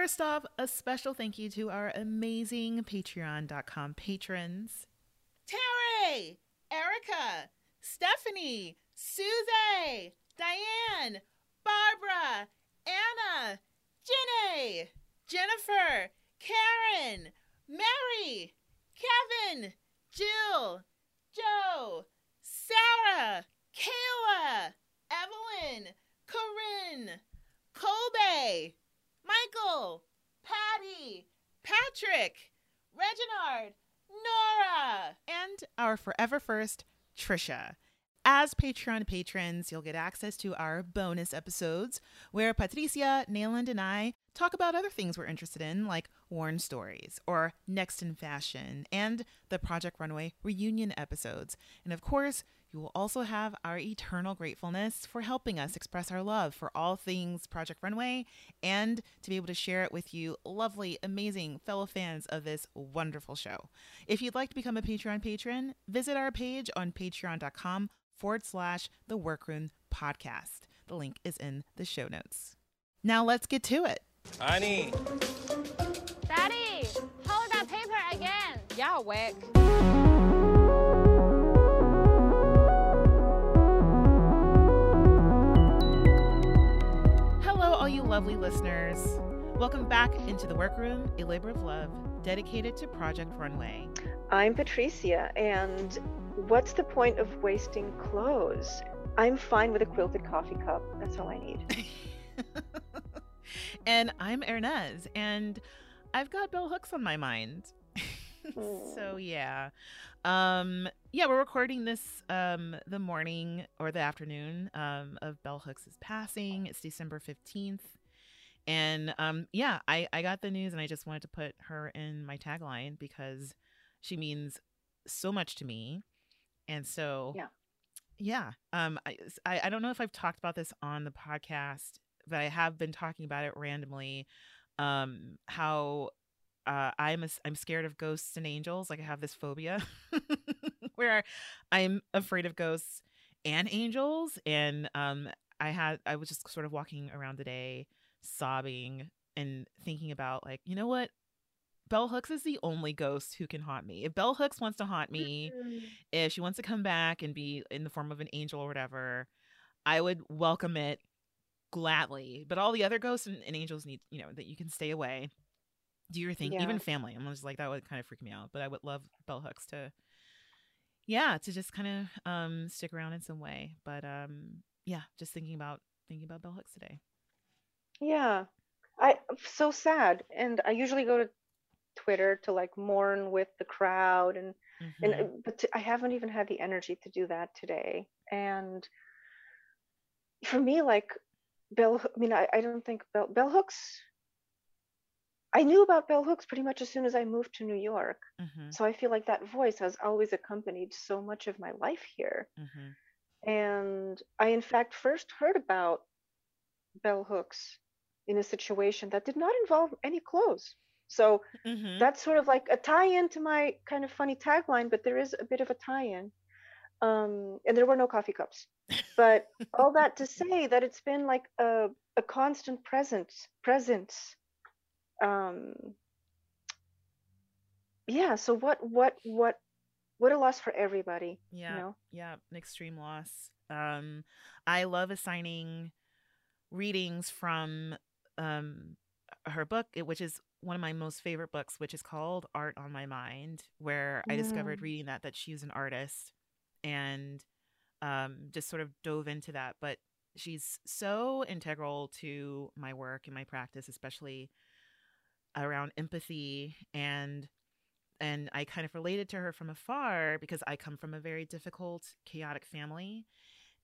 First off, a special thank you to our amazing patreon.com patrons. Terry, Erica, Stephanie, Suze, Diane, Barbara, Anna, Jenny, Jennifer, Karen, Mary, Kevin, Jill, Joe, Sarah, Kayla, Evelyn, Corinne, Kobe, Michael, Patty, Patrick, Reginald, Nora, and our forever first, Trisha. As Patreon patrons, you'll get access to our bonus episodes where Patricia, Nayland, and I talk about other things we're interested in, like Worn Stories or Next in Fashion and the Project Runway reunion episodes. And of course, you will also have our eternal gratefulness for helping us express our love for all things Project Runway and to be able to share it with you, lovely, amazing fellow fans of this wonderful show. If you'd like to become a Patreon patron, visit our page on patreon.com forward slash the workroom podcast. The link is in the show notes. Now let's get to it. Annie. Daddy, hold that paper again. Yeah, Wick. Lovely listeners. Welcome back into the workroom, a labor of love dedicated to Project Runway. I'm Patricia, and what's the point of wasting clothes? I'm fine with a quilted coffee cup. That's all I need. and I'm Hernease, and I've got bell hooks on my mind. so yeah. Um yeah, we're recording this um the morning or the afternoon um of Bell Hooks' passing. It's December 15th. And um yeah, I I got the news and I just wanted to put her in my tagline because she means so much to me. And so Yeah. Yeah. Um I I, don't know if I've talked about this on the podcast, but I have been talking about it randomly um how uh, I'm a, I'm scared of ghosts and angels. Like I have this phobia where I'm afraid of ghosts and angels. And um, I had I was just sort of walking around the day, sobbing and thinking about like, you know what? Bell Hooks is the only ghost who can haunt me. If Bell Hooks wants to haunt me, if she wants to come back and be in the form of an angel or whatever, I would welcome it gladly. But all the other ghosts and, and angels need, you know, that you can stay away do your thing, Yeah. even family. I'm just like that would kind of freak me out, but I would love bell hooks to, yeah, to just kind of um stick around in some way. But um yeah, just thinking about thinking about bell hooks today. Yeah. I so sad. And I usually go to Twitter to like mourn with the crowd and and Mhm. uh, but t- I haven't even had the energy to do that today. And for me, like bell, I mean, I, I don't think bell, bell hooks. I knew about bell hooks pretty much as soon as I moved to New York. Mhm. So I feel like that voice has always accompanied so much of my life here. Mhm. And I, in fact, first heard about bell hooks in a situation that did not involve any clothes. So Mhm. that's sort of like a tie-in to my kind of funny tagline, but there is a bit of a tie-in. Um, and there were no coffee cups. But all that to say that it's been like a, a constant presence, presence. Um, yeah. So what, what, what, what a loss for everybody. Yeah. You know? Yeah, an extreme loss. Um, I love assigning readings from um her book, which is one of my most favorite books, which is called Art on My Mind, where I discovered reading that that she's an artist and um just sort of dove into that. But she's so integral to my work and my practice, especially around empathy and and I kind of related to her from afar because I come from a very difficult, chaotic family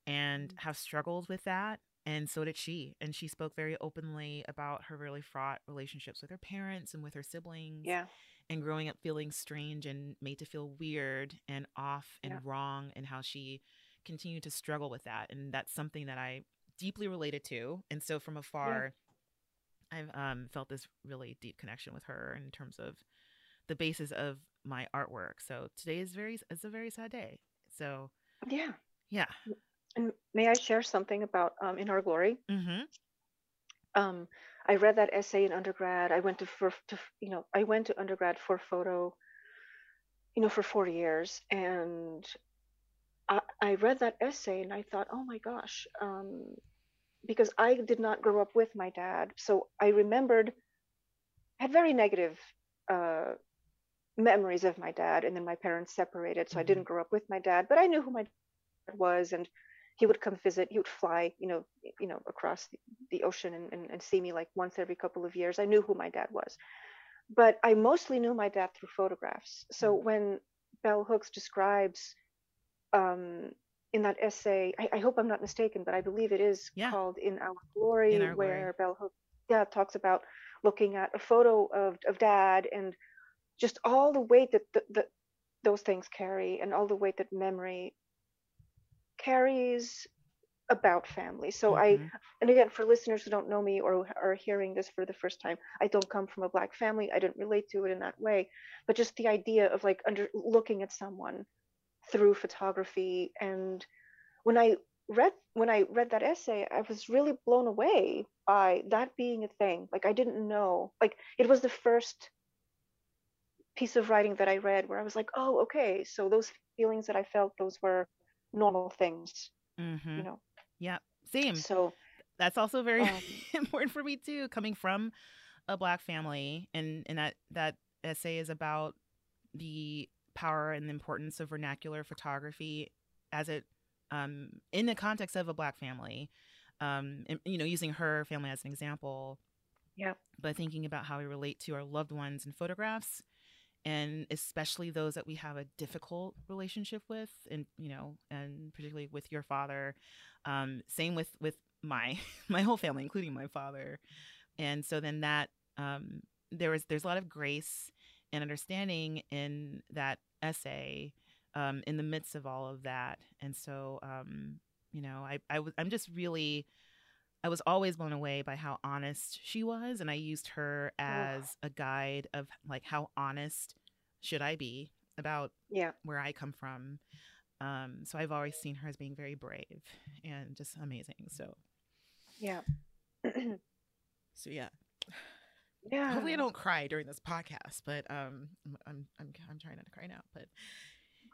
and Mm. have struggled with that. And so did she. And she spoke very openly about her really fraught relationships with her parents and with her siblings Yeah. and growing up feeling strange and made to feel weird and off and Yeah. wrong and how she continued to struggle with that. And that's something that I deeply related to. And so from afar, I've um, felt this really deep connection with her in terms of the basis of my artwork. So today is very it's a very sad day. So Yeah. yeah. And may I share something about um, In Our Glory? Mm-hmm. Um, I read that essay in undergrad. I went to for to you know I went to undergrad for photo, you know, for four years, and I, I read that essay and I thought, oh my gosh, um, because I did not grow up with my dad, so I remembered had very negative uh, memories of my dad, and then my parents separated, so I Mhm. didn't grow up with my dad, but I knew who my dad was, and he would come visit. He would fly, you know, you know, across the, the ocean and, and, and see me like once every couple of years. I knew who my dad was, but I mostly knew my dad through photographs. So when Bell Hooks describes um, in that essay, I, I hope I'm not mistaken, but I believe it is Yeah. called "In Our Glory," In Our Glory. where Bell Hooks yeah talks about looking at a photo of of dad and just all the weight that the, the, those things carry and all the weight that memory carries about family. So I Mhm. and again for listeners who don't know me or are hearing this for the first time i don't come from a black family i didn't relate to it in that way but just the idea of like under looking at someone through photography and when i read when i read that essay i was really blown away by that being a thing like i didn't know like it was the first piece of writing that i read where i was like oh okay so those feelings that i felt those were normal things Mhm. you know Yeah. Same. so That's also very um, important for me too, coming from a black family, and and that that essay is about the power and the importance of vernacular photography as it um in the context of a black family um and, you know using her family as an example yeah but thinking about how we relate to our loved ones in photographs and especially those that we have a difficult relationship with and you know and particularly with your father um, same with with my my whole family including my father. And so then that um, there was there's a lot of grace and understanding in that essay um, in the midst of all of that. And so um, you know I, I was i'm just really I was always blown away by how honest she was, and I used her as a guide of like how honest should I be about yeah where I come from. Um, so I've always seen her as being very brave and just amazing. So yeah so yeah. yeah Hopefully I don't cry during this podcast, but um, I'm I'm I'm, trying not to cry now. But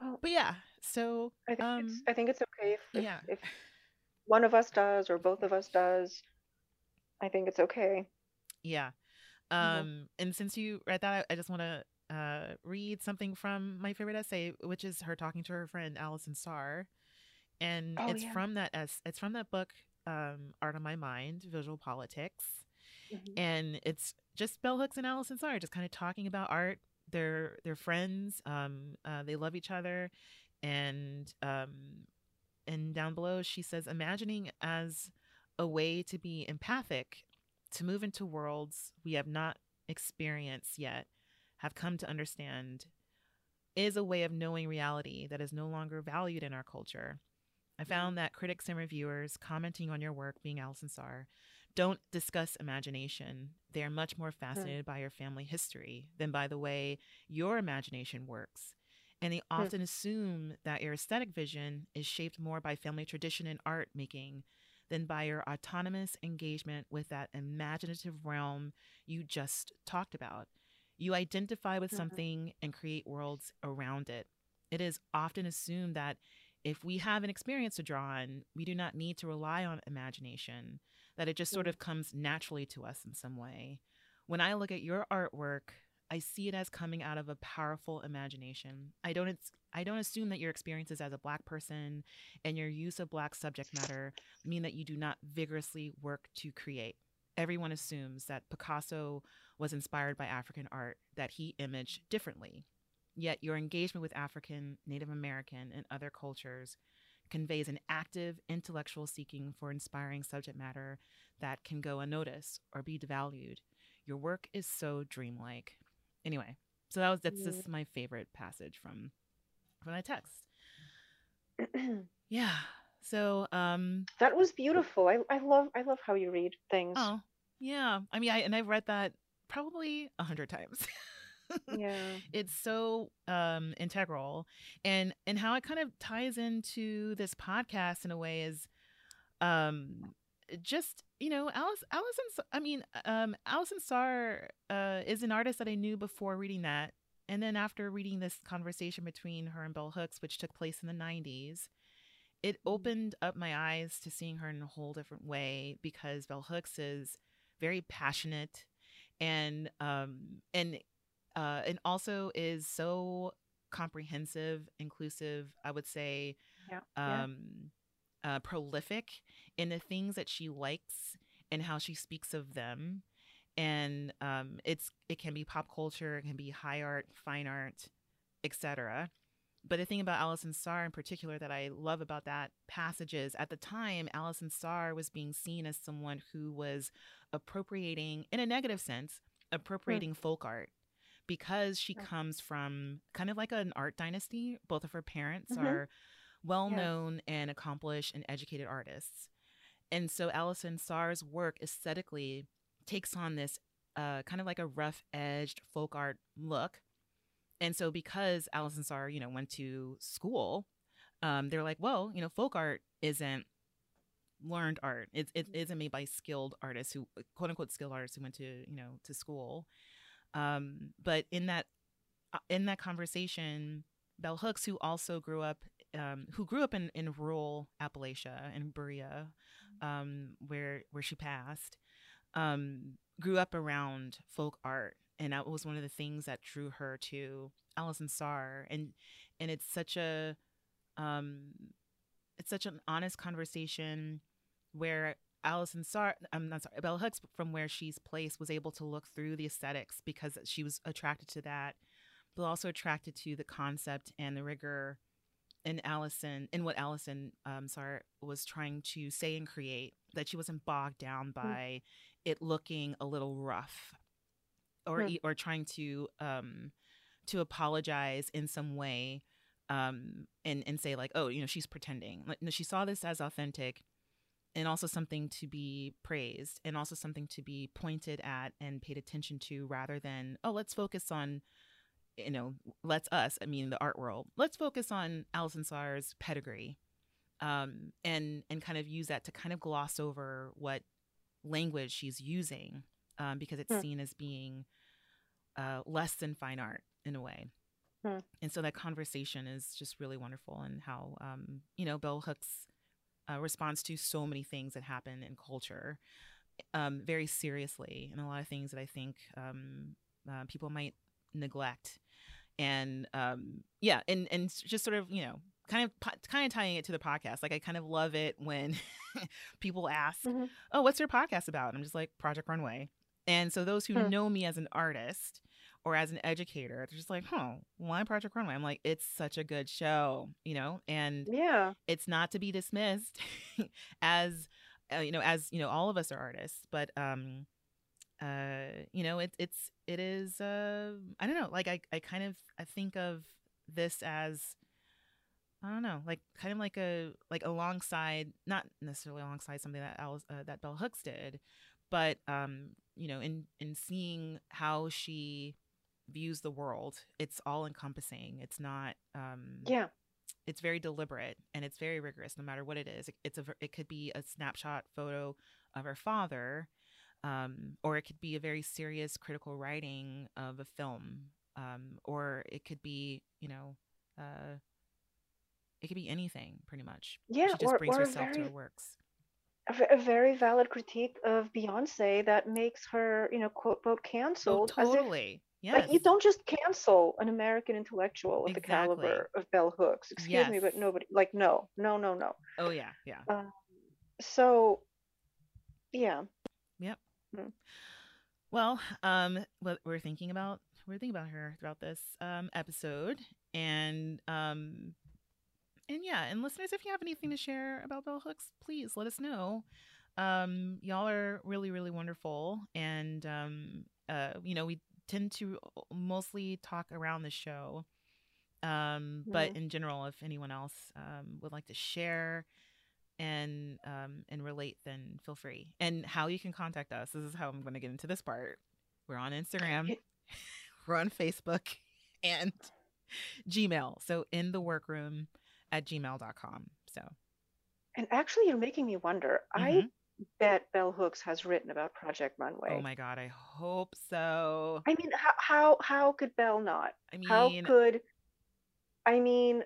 Well, but yeah. So I think it's um, I think it's okay if, if yeah. if one of us does or both of us does. I think it's okay. Yeah. Mhm. Um, and since you read that, I, I just want to uh, read something from my favorite essay, which is her talking to her friend Alison Saar, and Oh, it's yeah. from that es- it's from that book, um, Art of My Mind: Visual Politics, Mhm. and it's just Bell Hooks and Alison Saar just kind of talking about art. They're they're friends. Um, uh, they love each other, and um, and down below she says, imagining as a way to be empathic, to move into worlds we have not experienced yet, have come to understand, is a way of knowing reality that is no longer valued in our culture. I mm-hmm. found that critics and reviewers commenting on your work, being Alison Saar, don't discuss imagination. They are much more hmm. fascinated by your family history than by the way your imagination works. And they often assume that your aesthetic vision is shaped more by family tradition and art making than by your autonomous engagement with that imaginative realm you just talked about. You identify with Mhm. something and create worlds around it. It is often assumed that if we have an experience to draw on, we do not need to rely on imagination, that it just sort Mm. of comes naturally to us in some way. When I look at your artwork, I see it as coming out of a powerful imagination. I don't I don't assume that your experiences as a black person and your use of black subject matter mean that you do not vigorously work to create. Everyone assumes that Picasso was inspired by African art, that he imaged differently. Yet your engagement with African, Native American, and other cultures conveys an active intellectual seeking for inspiring subject matter that can go unnoticed or be devalued. Your work is so dreamlike. Anyway, so that was that's just my favorite passage from from that text. Yeah. So um that was beautiful. I, I love I love how you read things. oh yeah. I mean I and I've read that probably a hundred times. Yeah. it's so um integral and and how it kind of ties into this podcast in a way is um just you know, Alice, Allison. I mean, um, Alison Saar uh, is an artist that I knew before reading that, and then after reading this conversation between her and Bell Hooks, which took place in the '90s, it Mm-hmm. opened up my eyes to seeing her in a whole different way because Bell Hooks is very passionate, and um, and uh, and also is so comprehensive, inclusive. I would say Yeah. yeah. Uh, prolific in the things that she likes and how she speaks of them. And um, it's it can be pop culture, it can be high art, fine art, etc. But the thing about Alison Saar in particular that I love about that passage is at the time, Alison Saar was being seen as someone who was appropriating, in a negative sense, appropriating folk art because she comes from kind of like an art dynasty. Both of her parents Mhm. are well known and accomplished and educated artists. And so Alison Saar's work aesthetically takes on this uh, kind of like a rough edged folk art look. And so because Alison Saar, you know, went to school, um, they're like, well, you know, folk art isn't learned art. It's it isn't made by skilled artists who quote unquote skilled artists who went to, you know, to school. Um, but in that uh, in that conversation, Bell Hooks, who also grew up, um, who grew up in, in rural Appalachia in Berea, um, where where she passed, um, grew up around folk art, and that was one of the things that drew her to Alison Saar, and and it's such a, um, it's such an honest conversation where Alison Saar, I'm not sorry, Bell Hooks, from where she's placed, was able to look through the aesthetics because she was attracted to that, but also attracted to the concept and the rigor in Allison, in what Allison um, was trying to say and create, that she wasn't bogged down by it looking a little rough, or e- or trying to um, to apologize in some way, um, and and say like, oh, you know, she's pretending. Like, no, she saw this as authentic, and also something to be praised, and also something to be pointed at and paid attention to, rather than oh, let's focus on you know, let's us, I mean, the art world, let's focus on Alison Saar's pedigree um, and, and kind of use that to kind of gloss over what language she's using um, because it's Hmm. seen as being uh, less than fine art in a way. Hmm. And so that conversation is just really wonderful and how, um, you know, Bell Hooks uh, responds to so many things that happen in culture um, very seriously and a lot of things that I think um, uh, people might neglect and um yeah and and just sort of you know kind of kind of tying it to the podcast like i kind of love it when people ask Mhm. oh what's your podcast about and i'm just like project runway and so those who Hmm. know me as an artist or as an educator they're just like huh why project runway i'm like it's such a good show you know and Yeah. it's not to be dismissed as uh, you know as you know all of us are artists but um uh you know it, it's it is uh i don't know like i i kind of i think of this as i don't know like kind of like a like alongside not necessarily alongside something that Alice, uh, that bell hooks did but um you know in in seeing how she views the world it's all encompassing it's not um Yeah. it's very deliberate and it's very rigorous no matter what it is it, it's a it could be a snapshot photo of her father um, or it could be a very serious critical writing of a film um, or it could be you know uh, it could be anything pretty much Yeah. she just or brings or herself to her works a, a very valid critique of Beyonce that makes her, you know, quote unquote oh canceled. if totally yes like you don't just cancel an American intellectual of the caliber of Bell Hooks. Excuse me, but nobody like no, no, no, no. oh yeah yeah So yeah. Well, um, what we're thinking about, we're thinking about her throughout this um episode, and um, and yeah, and listeners, if you have anything to share about bell hooks, please let us know. Um, y'all are really, really wonderful, and um, uh, you know, we tend to mostly talk around the show. Um, but Mhm. in general, if anyone else um would like to share and um and relate then feel free and how you can contact us this is how i'm going to get into this part we're on instagram we're on facebook and gmail so in the workroom at gmail.com so And actually you're making me wonder. I Mhm. bet Bell Hooks has written about Project Runway. Oh my god, I hope so. I mean, how how how could Bell not? I mean, How could I mean,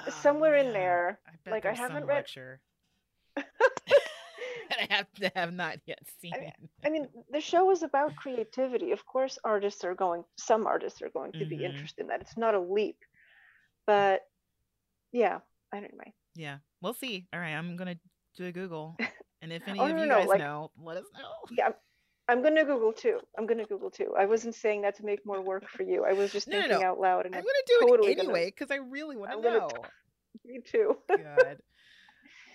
oh, somewhere in there, I bet like, I haven't read- lecture I have to have not yet seen. I mean, the show is about creativity. Of course, artists are going. Some artists are going to be Mhm. interested in that. It's not a leap, but yeah. Anyway, yeah, we'll see. All right, I'm gonna do a Google, and if any Oh, of no, you no, guys like- know, let us know. yeah. I'm, I'm gonna Google too. I'm gonna Google too. I wasn't saying that to make more work for you. I was just No, thinking out loud, and I'm I gonna do totally it anyway because I really want to I'm know. me too. Good.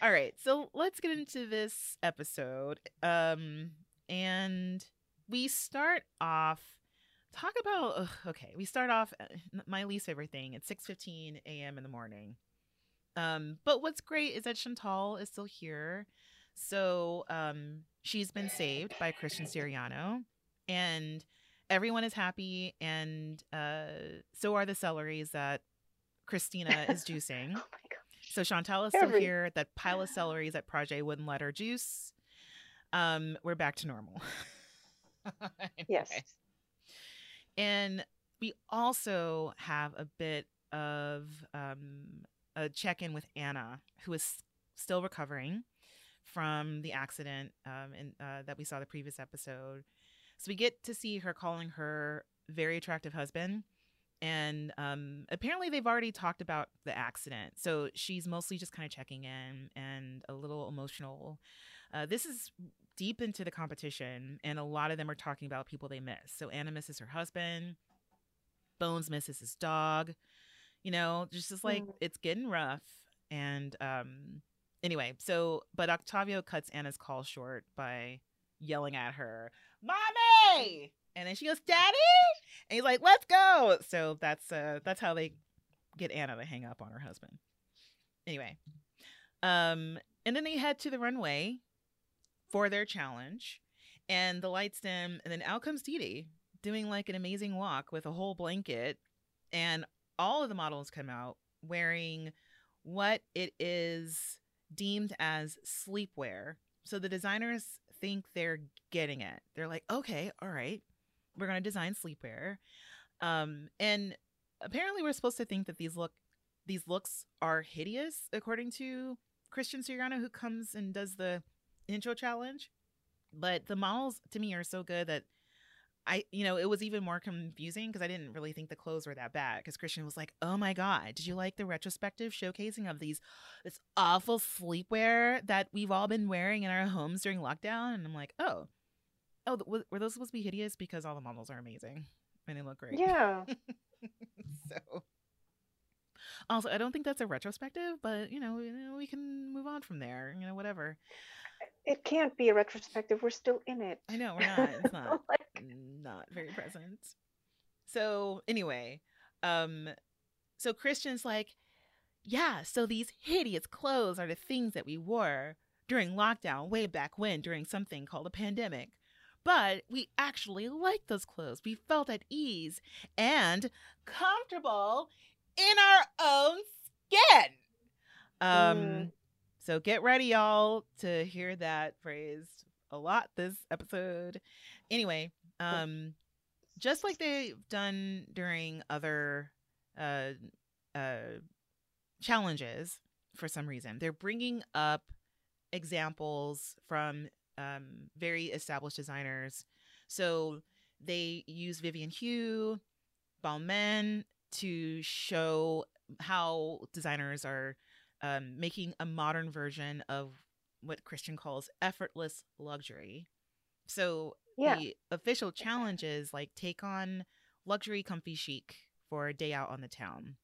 All right, so let's get into this episode. Um, and we start off talk about ugh, okay. We start off uh, my least favorite thing. It's six fifteen a.m. in the morning. Um, but what's great is that Chantal is still here. So um, she's been saved by Christian Siriano, and everyone is happy, and uh, so are the celeries that Christina is juicing. Oh. So Chantal is still Every- here. That pile of celeries that Prajjé wouldn't let her juice. Um, we're back to normal. Yes. Anyway. And we also have a bit of um, a check in with Anna, who is still recovering from the accident um, in, uh, that we saw the previous episode. So we get to see her calling her very attractive husband. And um, apparently, they've already talked about the accident. So she's mostly just kind of checking in and a little emotional. Uh, this is deep into the competition, and a lot of them are talking about people they miss. So Anna misses her husband, Bones misses his dog. You know, just like Mm. it's getting rough. And um, anyway, so but Octavio cuts Anna's call short by yelling at her, "Mommy!" And then she goes, "Daddy!" And he's like, "Let's go." So that's uh that's how they get Anna to hang up on her husband. Anyway, um, and then they head to the runway for their challenge, and the lights dim, and then out comes Dee Dee doing like an amazing walk with a whole blanket, and all of the models come out wearing what it is deemed as sleepwear. So the designers think they're getting it. They're like, okay, all right, we're gonna design sleepwear, um, and apparently we're supposed to think that these look these looks are hideous according to Christian Siriano, who comes and does the intro challenge. But the models to me are so good that I, you know, it was even more confusing because I didn't really think the clothes were that bad. Because Christian was like, "Oh my god, did you like the retrospective showcasing of these this awful sleepwear that we've all been wearing in our homes during lockdown?" And I'm like, "Oh, oh, th- were those supposed to be hideous? Because all the models are amazing and they look great." Yeah. so also i don't think that's a retrospective but you know, you know, we can move on from there you know whatever It can't be a retrospective. We're still in it. i know we're not it's not Like, not very present so anyway um so christian's like yeah so these hideous clothes are the things that we wore during lockdown way back when during something called a pandemic but we actually liked those clothes. We felt at ease and comfortable in our own skin. Um Mm. so get ready y'all to hear that phrase a lot this episode. Anyway um just like they've done during other uh uh challenges for some reason they're bringing up examples from um very established designers so they use vivian hugh balmain to show how designers are um, making a modern version of what christian calls effortless luxury so yeah. the official challenge is like take on luxury comfy chic for a day out on the town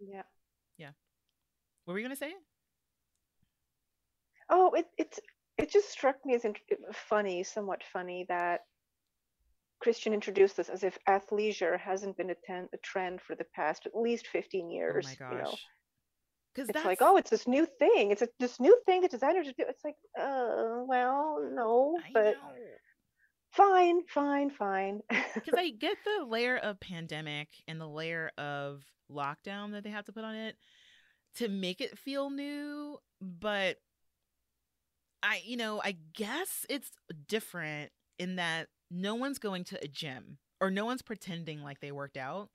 Yeah. Yeah. what were you gonna say Oh, it it's it just struck me as int- funny, somewhat funny that Christian introduced this as if athleisure hasn't been a, ten, a trend for the past at least 15 years. oh my You know, gosh because it's that's like, oh, it's this new thing. It's a, this new thing that designers do. It's like, uh, well, no, I but know. fine, fine, fine. because I get the layer of pandemic and the layer of lockdown that they have to put on it to make it feel new, but I, you know, I guess it's different in that no one's going to a gym or no one's pretending like they worked out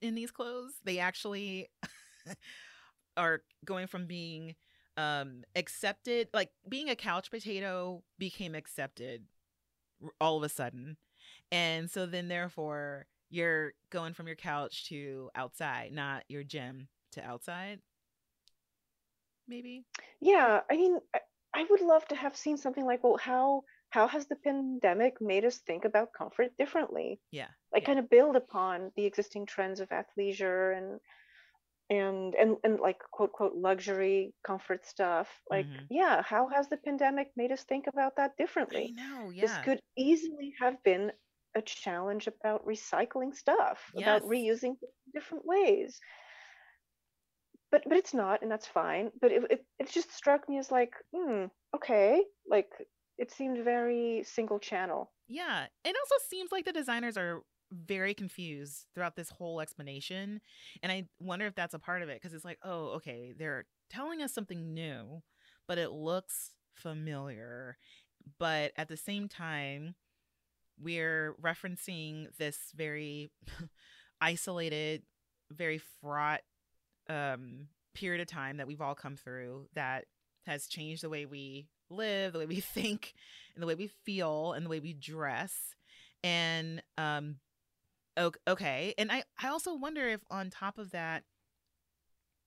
in these clothes. They actually are going from being um accepted like being a couch potato became accepted all of a sudden and so then therefore you're going from your couch to outside not your gym to outside maybe Yeah, I mean, I, I would love to have seen something like, well, how how has the pandemic made us think about comfort differently? yeah Like yeah kind of build upon the existing trends of athleisure and and and and like quote quote luxury comfort stuff. Like, hmm yeah, how has the pandemic made us think about that i differently? know This could easily have been a challenge about recycling stuff, about reusing different ways. But but it's not, and that's fine. But it it, it just struck me as like, hmm, okay, like it seemed very single channel. Yeah. It also seems like the designers are very confused throughout this whole explanation. And I wonder if that's a part of it because it's like, oh, okay, they're telling us something new, but it looks familiar. But at the same time, we're referencing this very isolated, very fraught um, period of time that we've all come through that has changed the way we live, the way we think, and the way we feel, and the way we dress. And um, okay, and I I also wonder if on top of that,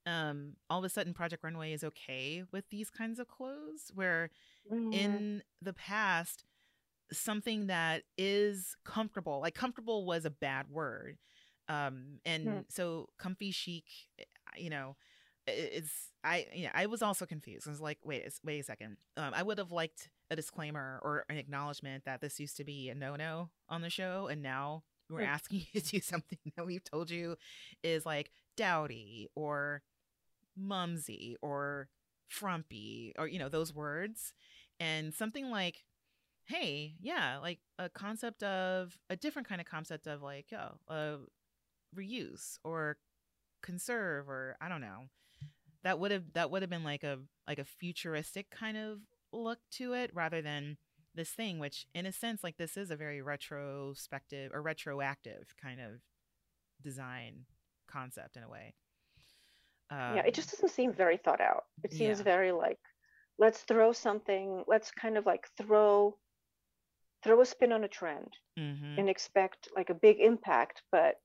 um, all of a sudden Project Runway is okay with these kinds of clothes, where Mm, in the past something that is comfortable like comfortable was a bad word. Um and so comfy chic you know it's i yeah i was also confused. I was like wait wait a second. Um i would have liked a disclaimer or an acknowledgement that this used to be a no-no on the show and now we're asking you to do something that we've told you is like dowdy or mumsy or frumpy or you know those words. And something like hey yeah like a concept of a different kind of concept of like oh uh reuse or conserve or i don't know. That would have that would have been like a like a futuristic kind of look to it rather than this thing which in a sense like this is a very retrospective or retroactive kind of design concept in a way. Yeah, it um just doesn't seem very thought out. It seems yeah. very like, let's throw something, let's kind of like throw throw a spin on a trend mhm and expect like a big impact, but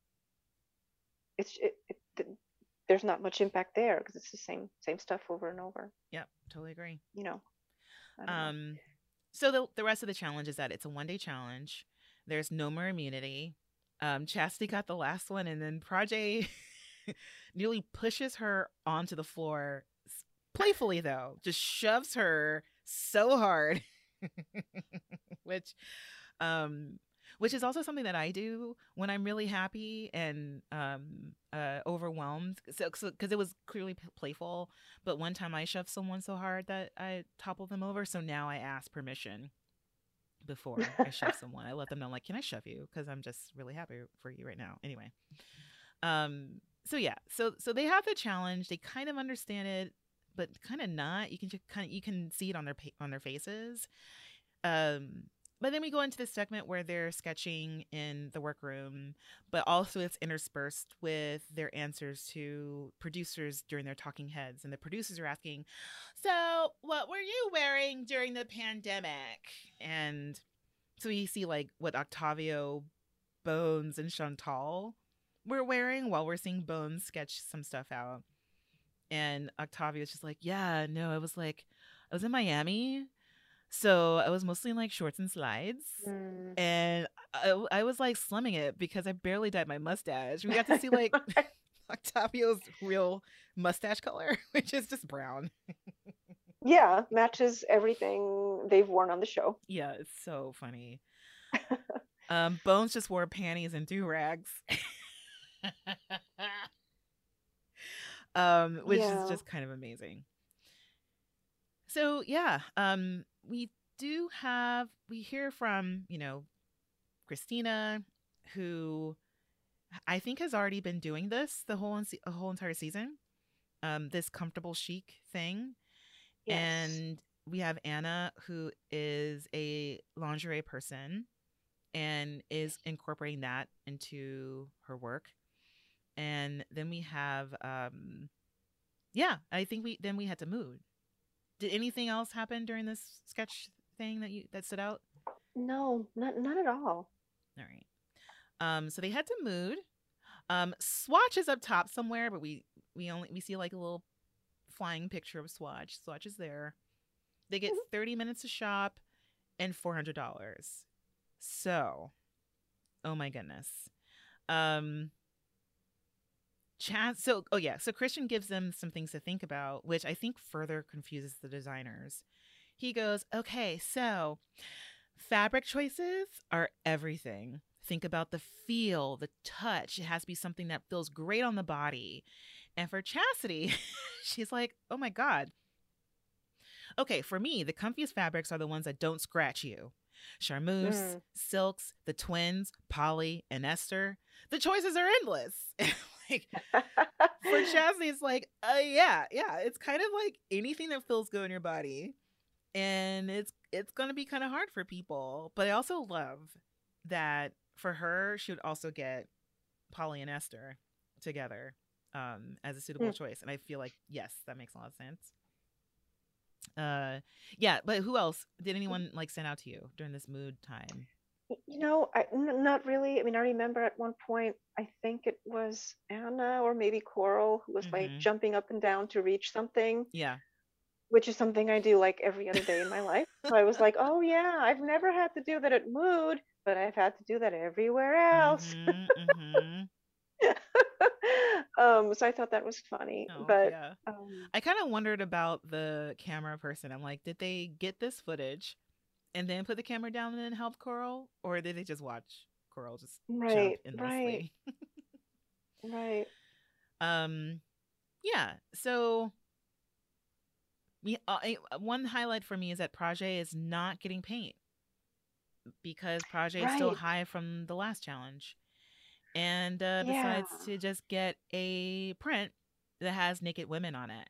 it's it, it th- there's not much impact there because it's the same same stuff over and over. yep totally agree You know, don't know. Um, so the the rest of the challenge is that it's a one day challenge. There's no more immunity. Um, Chasity got the last one, and then Prajjé nearly pushes her onto the floor, playfully though, just shoves her so hard, which, um, which is also something that I do when I'm really happy and um uh overwhelmed. So because it was clearly p- playful, but one time I shoved someone so hard that I toppled them over. So now I ask permission before I shove someone. I let them know, like, can I shove you? Because I'm just really happy for you right now. Anyway, um, so yeah, so so they have the challenge. They kind of understand it, but kind of not. You can just kind of you can see it on their pa- on their faces. Um, but then we go into the segment where they're sketching in the workroom, but also it's interspersed with their answers to producers during their talking heads. And the producers are asking, So, what were you wearing during the pandemic? And so we see like what Octavio, Bones, and Chantal were wearing while we're seeing Bones sketch some stuff out. And Octavio's just like, Yeah, no, I was like, I was in Miami. So I was mostly in like shorts and slides Mm. and I, I was like slumming it because I barely dyed my mustache. We got to see like Octavio's real mustache color, which is just brown. yeah, matches everything they've worn on the show. Yeah, it's so funny. Um, Bones just wore panties and do rags, um, which Yeah. is just kind of amazing. So yeah, um, we do have we hear from you know Christina, who I think has already been doing this the whole the whole entire season. Um, this comfortable chic thing, Yes. and we have Anna, who is a lingerie person and is incorporating that into her work. And then we have, um, yeah, I think we then we had to mood. Did anything else happen during this sketch thing that you that stood out? No, not not at all. All right. Um, so they had to mood. Um, Swatch is up top somewhere, but we we only we see like a little flying picture of Swatch. Swatch is there. They get 30 minutes to shop and $400. So, oh my goodness. Um Chance so oh yeah, so Christian gives them some things to think about, which I think further confuses the designers. He goes, "Okay, so fabric choices are everything. Think about the feel, the touch. It has to be something that feels great on the body. And for Chasity, she's like, oh my God. Okay, for me, the comfiest fabrics are the ones that don't scratch you. Charmeuse, Mm. silks, the twins, Polly, and Esther. The choices are endless. like for Chasity, it's like, uh, yeah, yeah. It's kind of like anything that feels good in your body, and it's it's gonna be kind of hard for people. But I also love that for her, she would also get Polly and Esther together um, as a suitable Mm. choice, and I feel like yes, that makes a lot of sense. Uh, yeah, but who else did anyone like send out to you during this mood time? You know, I, n- not really. I mean, I remember at one point, I think it was Anna or maybe Coral who was like Mhm. jumping up and down to reach something, Yeah, which is something I do like every other day in my life. So I was like, oh yeah, I've never had to do that at Mood, but I've had to do that everywhere else. Mhm, mhm. um, so I thought that was funny. Oh, but yeah. um, I kind of wondered about the camera person. I'm like, did they get this footage and then put the camera down and then help Coral, or did they just watch Coral just right, jump right, endlessly? right. Um, yeah. So, me, uh, one highlight for me is that Prajjé is not getting paint because Prajjé is still high from the last challenge, and uh, decides Yeah. to just get a print that has naked women on it.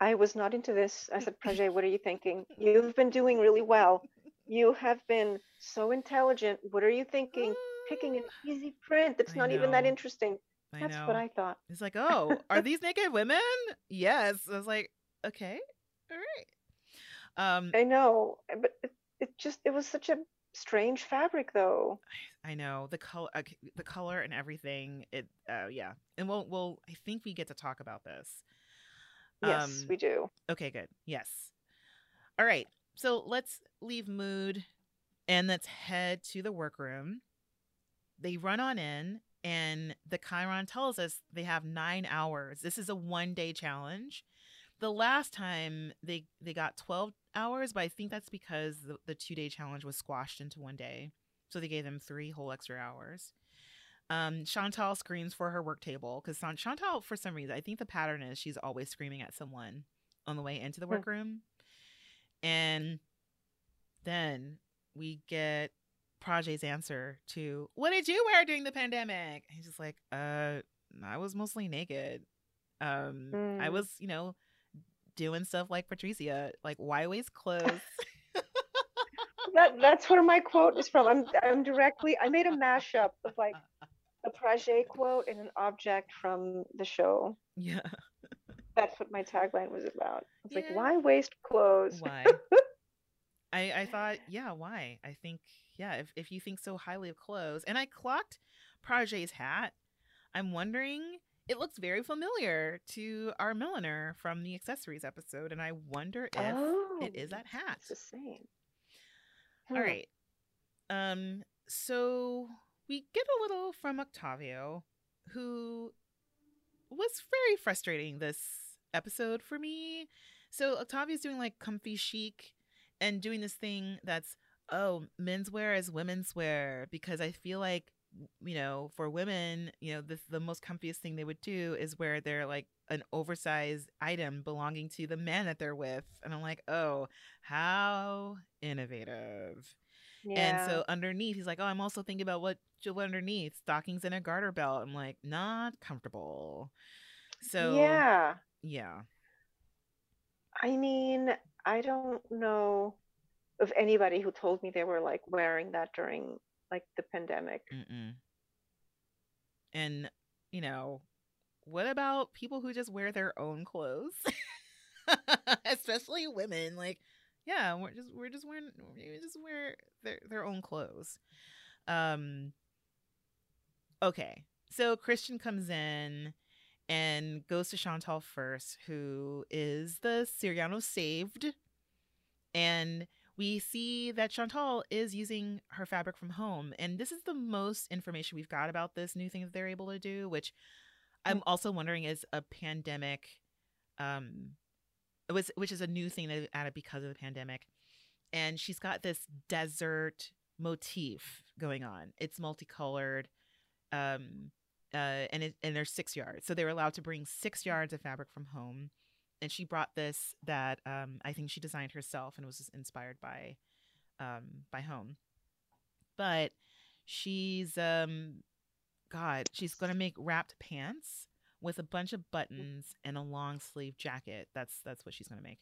I was not into this. I said, Prajjé, what are you thinking? You've been doing really well. You have been so intelligent. What are you thinking? Picking an easy print that's I not even that interesting. I That's know. what I thought. It's like, oh, are these naked women? Yes. I was like, okay, all right. Um, I know, uh, but it, it just it was such a strange fabric though. I know the color, the color and everything. It, uh, yeah, and we'll, we'll. I think we get to talk about this. Yes, Um, we do. Okay, good. Yes. All right. So let's leave mood and let's head to the workroom. They run on in, and the chyron tells us they have nine hours. This is a one day challenge. The last time they they got 12 hours, but I think that's because the, the two day challenge was squashed into one day. So they gave them three whole extra hours. Um, Chantal screams for her work table because Chantal, for some reason, I think the pattern is she's always screaming at someone on the way into the workroom. And then we get Prajjé's answer to what did you wear during the pandemic? He's just like, uh, I was mostly naked. Um, I Mm. was, you know, doing stuff like Patricia, like why waste clothes. That that's where my quote is from. I'm I'm directly I made a mashup of like a quote and an object from the show. yeah. That's what my tagline was about. It's like why waste clothes? Why? I I thought, yeah, why? I think, yeah, if if you think so highly of clothes, and I clocked Prajjé's hat, I'm wondering. It looks very familiar to our milliner from the accessories episode, and I wonder if oh, it is that hat. It's the same. All Hmm. right. Um. So we get a little from Octavio, who was very frustrating this episode for me. So Octavio's doing like comfy chic and doing this thing that's oh menswear is women's wear because I feel like you know for women you know the the most comfiest thing they would do is wear their like an oversized item belonging to the man that they're with and I'm like oh how innovative Yeah. and so underneath, he's like, "Oh, I'm also thinking about what you'll underneath stockings and a garter belt." I'm like, not comfortable. So yeah. yeah, I mean, I don't know of anybody who told me they were like wearing that during like the pandemic. Mm-mm. And you know, what about people who just wear their own clothes? Especially women. Like, yeah, we're just we're just wearing we just wear their their own clothes. Um okay. So Christian comes in and goes to Shantall first, who is the Siriano saved. And we see that Shantall is using her fabric from home. And this is the most information we've got about this new thing that they're able to do, which I'm also wondering is a pandemic, um, was which is a new thing that added because of the pandemic. And she's got this desert motif going on. It's multicolored. Um, uh, and it, and there's six yards, so they were allowed to bring six yards of fabric from home. And she brought this that um, I think she designed herself and was inspired by um, by home. But she's um, God, she's gonna make wrapped pants with a bunch of buttons and a long sleeve jacket. That's that's what she's gonna make.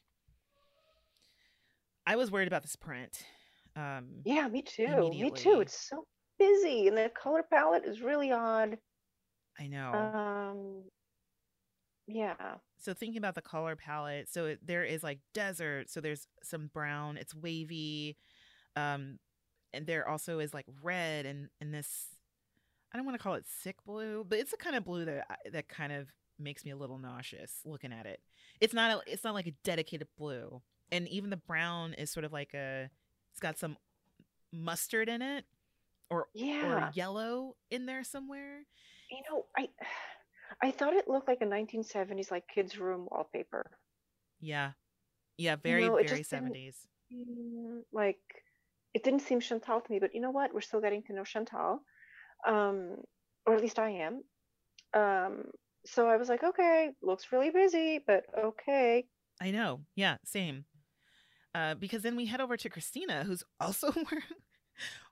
I was worried about this print. Um, Yeah, me too. Me too. It's so busy and the color palette is really odd. I know. Um yeah. so thinking about the color palette, so it, there is like desert. So there's some brown. It's wavy, um, and there also is like red and and this. I don't want to call it sick blue, but it's a kind of blue that that kind of makes me a little nauseous looking at it. It's not a, it's not like a dedicated blue, and even the brown is sort of like a. It's got some mustard in it, or Yeah. or yellow in there somewhere. You know, I I thought it looked like a 1970s like kids' room wallpaper. Yeah, yeah, very know, very seventies. Mm, Like it didn't seem Shantall to me, but you know what? We're still getting to know Shantall. Um, or at least I am. Um, so I was like, okay, looks really busy, but okay. I know. Yeah, same. Uh, because then we head over to Christina, who's also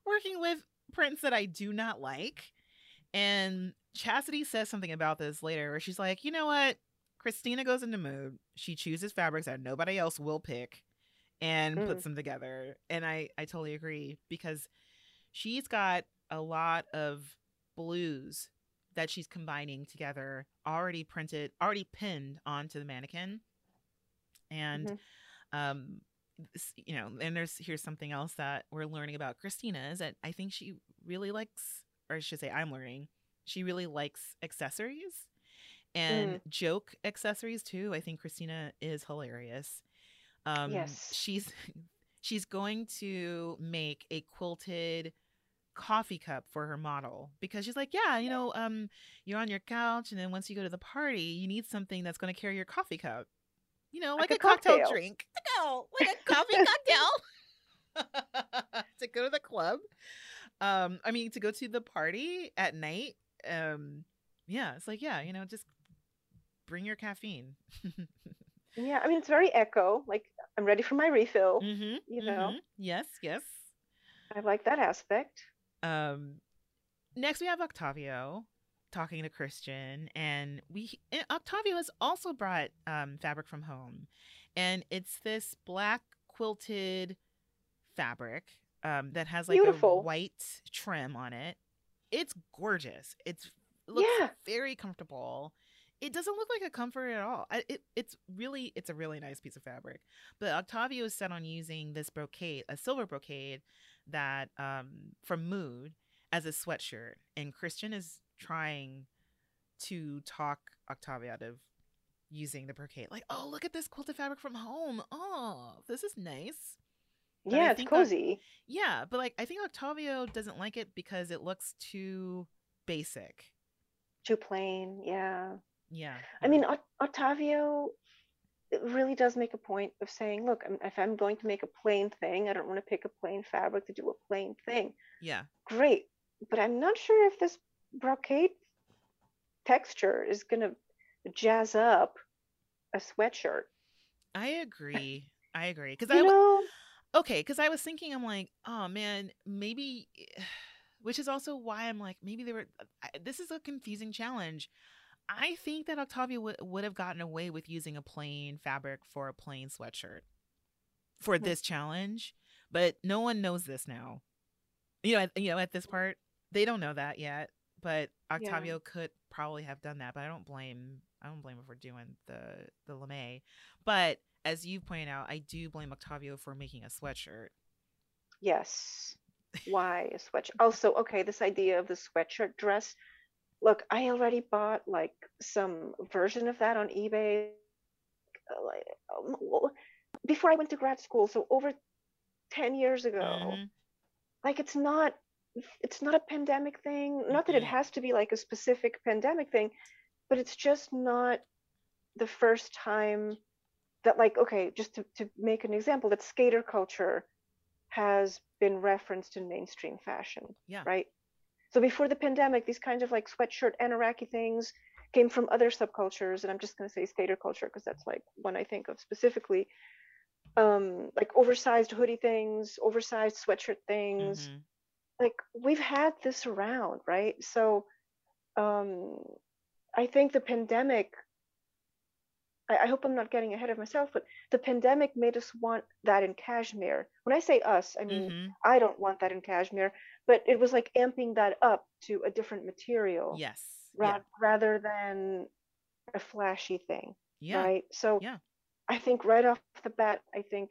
working with prints that I do not like. And Chasity says something about this later where she's like, you know what? Christina goes into mood. She chooses fabrics that nobody else will pick and Mm. puts them together. And I, I totally agree because she's got a lot of blues that she's combining together, already printed, already pinned onto the mannequin. And Mhm. um you know and there's here's something else that we're learning about christina is that i think she really likes or i should say i'm learning she really likes accessories and joke accessories too i think christina is hilarious um Yes. she's she's going to make a quilted coffee cup for her model because she's like yeah you know um you're on your couch and then once you go to the party you need something that's going to carry your coffee cup you know like, Like a, a cocktail, cocktail. drink no like a coffee cocktail to go to the club um i mean to go to the party at night um yeah it's like yeah you know just bring your caffeine Yeah, I mean it's very echo. Like I'm ready for my refill. mm-hmm, You know. yes yes I like that aspect. Um, next we have Octavio talking to Christian, and we and Octavio has also brought um, fabric from home, and it's this black quilted fabric um, that has like a white trim on it. It's gorgeous. It's it looks Yeah. very comfortable. It doesn't look like a comfort at all. It, it's really it's a really nice piece of fabric. But Octavio is set on using this brocade, a silver brocade that um from Mood as a sweatshirt, and Christian is trying to talk Octavio out of using the brocade. Like, oh, look at this quilted fabric from home. Oh, this is nice. But Yeah, it's cozy. Yeah, but like I think Octavio doesn't like it because it looks too basic. Too plain. Yeah. Yeah. I mean, Ot- Ottavio it really does make a point of saying, look, if I'm going to make a plain thing, I don't want to pick a plain fabric to do a plain thing. yeah. Great. But I'm not sure if this brocade texture is going to jazz up a sweatshirt. I agree. I agree because I know? okay because I was thinking I'm like oh man maybe which is also why I'm like maybe they were this is a confusing challenge. I think that Octavia w- would have gotten away with using a plain fabric for a plain sweatshirt. for this challenge, but no one knows this now. You know, at, you know, at this part, they don't know that yet. But Octavio could probably have done that, but I don't blame I don't blame him for doing the the lame. But as you point out, I do blame Octavio for making a sweatshirt. Yes. Why a sweatshirt? Also, okay, this idea of the sweatshirt dress. Look, I already bought like some version of that on eBay. um, before I went to grad school, so over 10 years ago. Mhm. Like it's not it's not a pandemic thing. Not that it has to be like a specific pandemic thing, but it's just not the first time that like okay, just to, to make an example, that skater culture has been referenced in mainstream fashion. Yeah. Right. So before the pandemic, these kinds of like sweatshirt anoraki things came from other subcultures, and I'm just going to say skater culture because that's like one I think of specifically. Um, like oversized hoodie things, oversized sweatshirt things. Mhm. Like we've had this around, right? So, um, I think the pandemic. I, I hope I'm not getting ahead of myself, but the pandemic made us want that in cashmere. When I say us, I mean Mhm. I don't want that in cashmere, but it was like amping that up to a different material Yes. ra- rather than a flashy thing, Yeah. Yeah. right? So Yeah. I think right off the bat, I think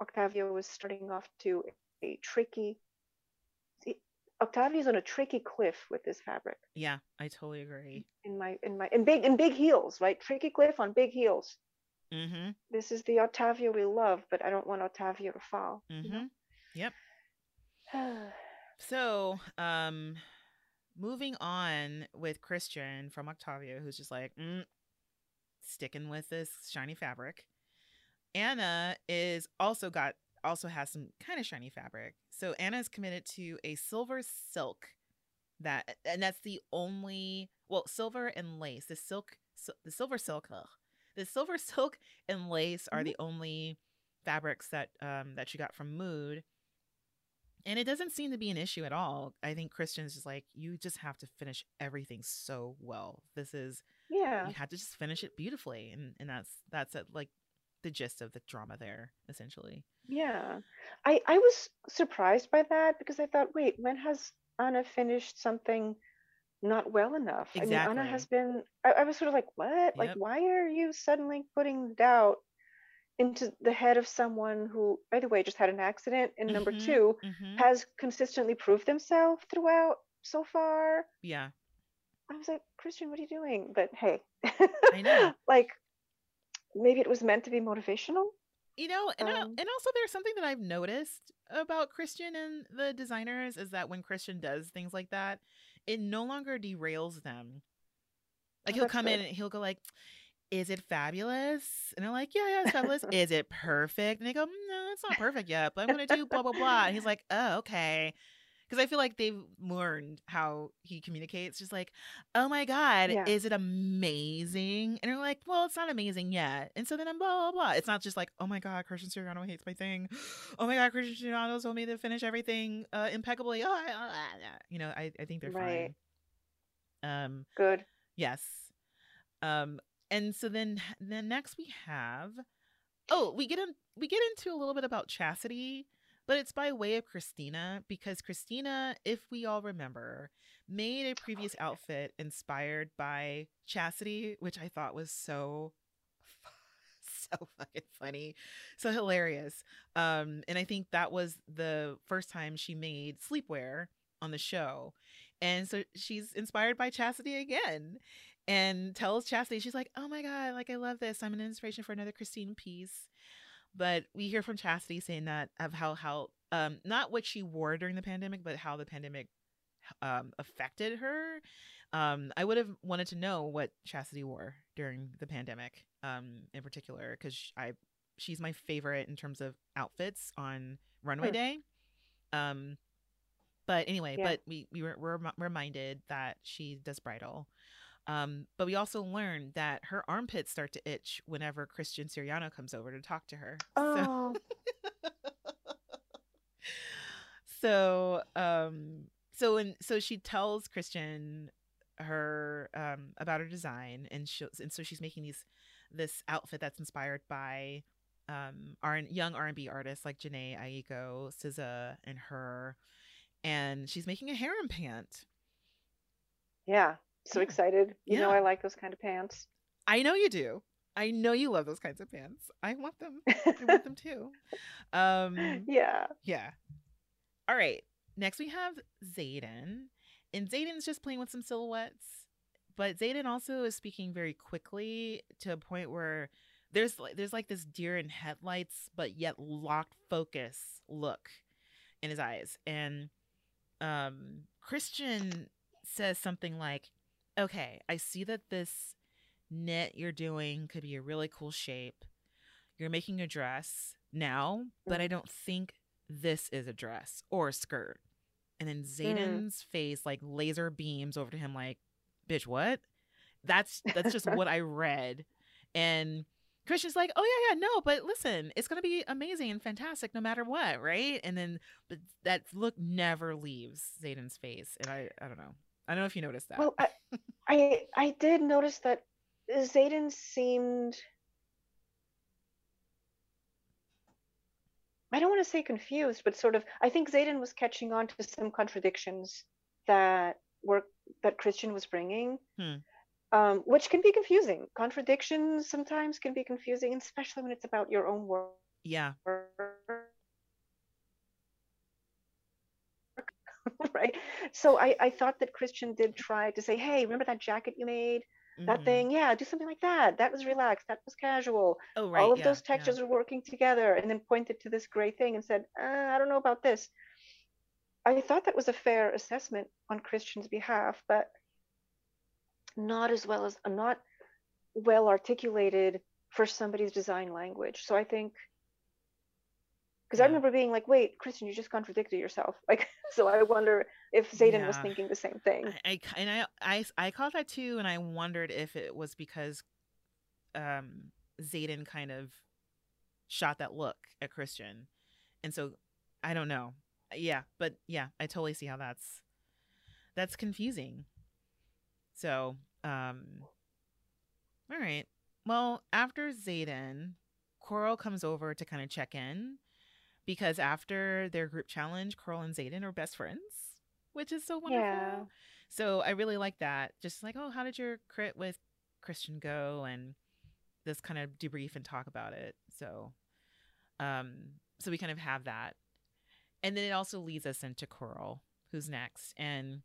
Octavio was starting off to a tricky. Octavio's on a tricky cliff with this fabric. Yeah. I totally agree. In my in my in big in big heels, right? Tricky cliff on big heels. Mm-hmm. This is the Octavia we love, but I don't want Octavia to fall. Mm-hmm. You know? So, um, moving on with Christian from Octavia, who's just like mm, sticking with this shiny fabric. Anna is also got also has some kind of shiny fabric. So Anna is committed to a silver silk that, and that's the only well silver and lace. The silk, sil- the silver silk, ugh, the silver silk and lace are Mhm. the only fabrics that um that she got from Mood and it doesn't seem to be an issue at all. I think Christian's just like, you just have to finish everything so well. This is yeah. you have to just finish it beautifully, and and that's that's it, like the gist of the drama there, essentially. Yeah, I I was surprised by that because I thought, wait, when has Anna finished something not well enough? I mean, Anna has been. I, I was sort of like, what? Like, why are you suddenly putting doubt into the head of someone who, by the way, just had an accident, and number Mhm. two, Mm-hmm. has consistently proved themselves throughout so far? Yeah, I was like, Christian, what are you doing? But hey, I know. like, maybe it was meant to be motivational. You know, and I- Um, and also there's something that I've noticed about Christian and the designers is that when Christian does things like that, it no longer derails them. Like Oh, he'll come in and he'll go like, "Is it fabulous?" And they're like, "Yeah, yeah, it's fabulous." "Is it perfect?" And they go, "No, it's not perfect yet, but I'm gonna do blah blah blah." And he's like, "Oh, okay." Because I feel like they've learned how he communicates. Just like, "Oh my god, Yeah. is it amazing?" And they're like, "Well, it's not amazing yet." And so then I'm blah blah blah. It's not just like, "Oh my god, Christian Siriano hates my thing." Oh my god, Christian Siriano told me to finish everything uh, impeccably. Oh, I- I- I-" you know, I I think they're Right. fine. Um. Good. Yes. Um and so then then next we have oh, we get in we get into a little bit about Chasity, but it's by way of Christina because Christina, if we all remember, made a previous outfit inspired by Chasity, which I thought was so so fucking funny, so hilarious. Um and I think that was the first time she made sleepwear on the show. And so she's inspired by Chasity again and tells Chasity, she's like, oh my God, like I love this. I'm an inspiration for another Christine piece. But we hear from Chasity saying that of how, how, um, not what she wore during the pandemic, but how the pandemic um, affected her. Um, I would have wanted to know what Chasity wore during the pandemic, um, in particular, because I, she's my favorite in terms of outfits on runway Hmm. day. Um, but anyway, Yeah. but we we were, were reminded that she does bridal. Um, but we also learned that her armpits start to itch whenever Christian Siriano comes over to talk to her. So, Oh, so um so when so she tells Christian her um about her design and she and so she's making these this outfit that's inspired by um our young R&B artists like Jhené Aiko, SZA, and her, and she's making a harem pant. Yeah. So Yeah. excited. You know I like those kind of pants. I know you do. I know you love those kinds of pants. I want them. I want them too. Um yeah. Yeah. All right. Next we have Zayden. And Zayden's just playing with some silhouettes. But Zayden also is speaking very quickly to a point where there's like there's like this deer in headlights, but yet locked focus look in his eyes. And um Christian says something like, Okay, I see that this knit you're doing could be a really cool shape. You're making a dress now, but mm. I don't think this is a dress or a skirt. And then mm. Zayden's face like laser beams over to him like, bitch, what? That's that's just what I read. And Christian's like, oh yeah, yeah, no, but listen, it's gonna be amazing and fantastic no matter what, right? And then but that look never leaves Zayden's face. And I I don't know. I don't know if you noticed that. Well, I, I I did notice that Zayden seemed I don't want to say confused, but sort of I think Zayden was catching on to some contradictions that were that Christian was bringing. Hmm. Um, which can be confusing. Contradictions sometimes can be confusing, especially when it's about your own work. yeah. right? So I, I thought that Christian did try to say, hey, remember that jacket you made? That Mhm. thing? Yeah, do something like that. That was relaxed. That was casual. Oh right. All of yeah, those yeah. textures are working together. And then pointed to this gray thing and said, uh, I don't know about this. I thought that was a fair assessment on Christian's behalf, but not as well as not well articulated for somebody's design language. So I think because I remember being like, wait, Christian, you just contradicted yourself. Like, so I wonder if Zayden was thinking the same thing. I, I and I, I I caught that too, and I wondered if it was because um Zayden kind of shot that look at Christian, and so I don't know. Yeah, but yeah, I totally see how that's that's confusing. So, um, all right. Well, after Zayden, Coral comes over to kind of check in because after their group challenge, Coral and Zayden are best friends, which is so wonderful. Yeah. So I really like that. Just like, oh, how did your crit with Christian go? And this kind of debrief and talk about it. So, um, so we kind of have that, and then it also leads us into Coral, who's next, and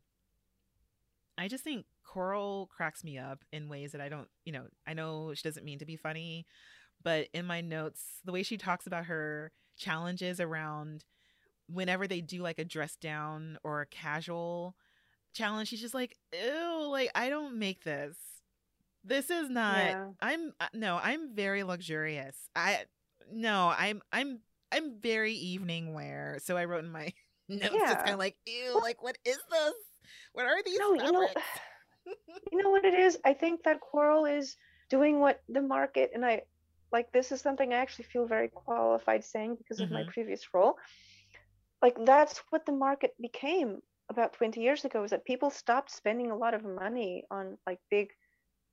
I just think Coral cracks me up in ways that I don't, you know, I know she doesn't mean to be funny, but in my notes, the way she talks about her challenges around whenever they do like a dress down or a casual challenge, she's just like, ew, like I don't make this. This is not. Yeah. I'm uh, no, I'm very luxurious. I no, I'm I'm I'm very evening wear. So I wrote in my notes Yeah. kind of like, ew, like what is this? What are these? No, you know, you know what it is? I think that Coral is doing what the market and I like this is something I actually feel very qualified saying because of my Mhm. previous role. Like that's what the market became about 20 years ago is that people stopped spending a lot of money on like big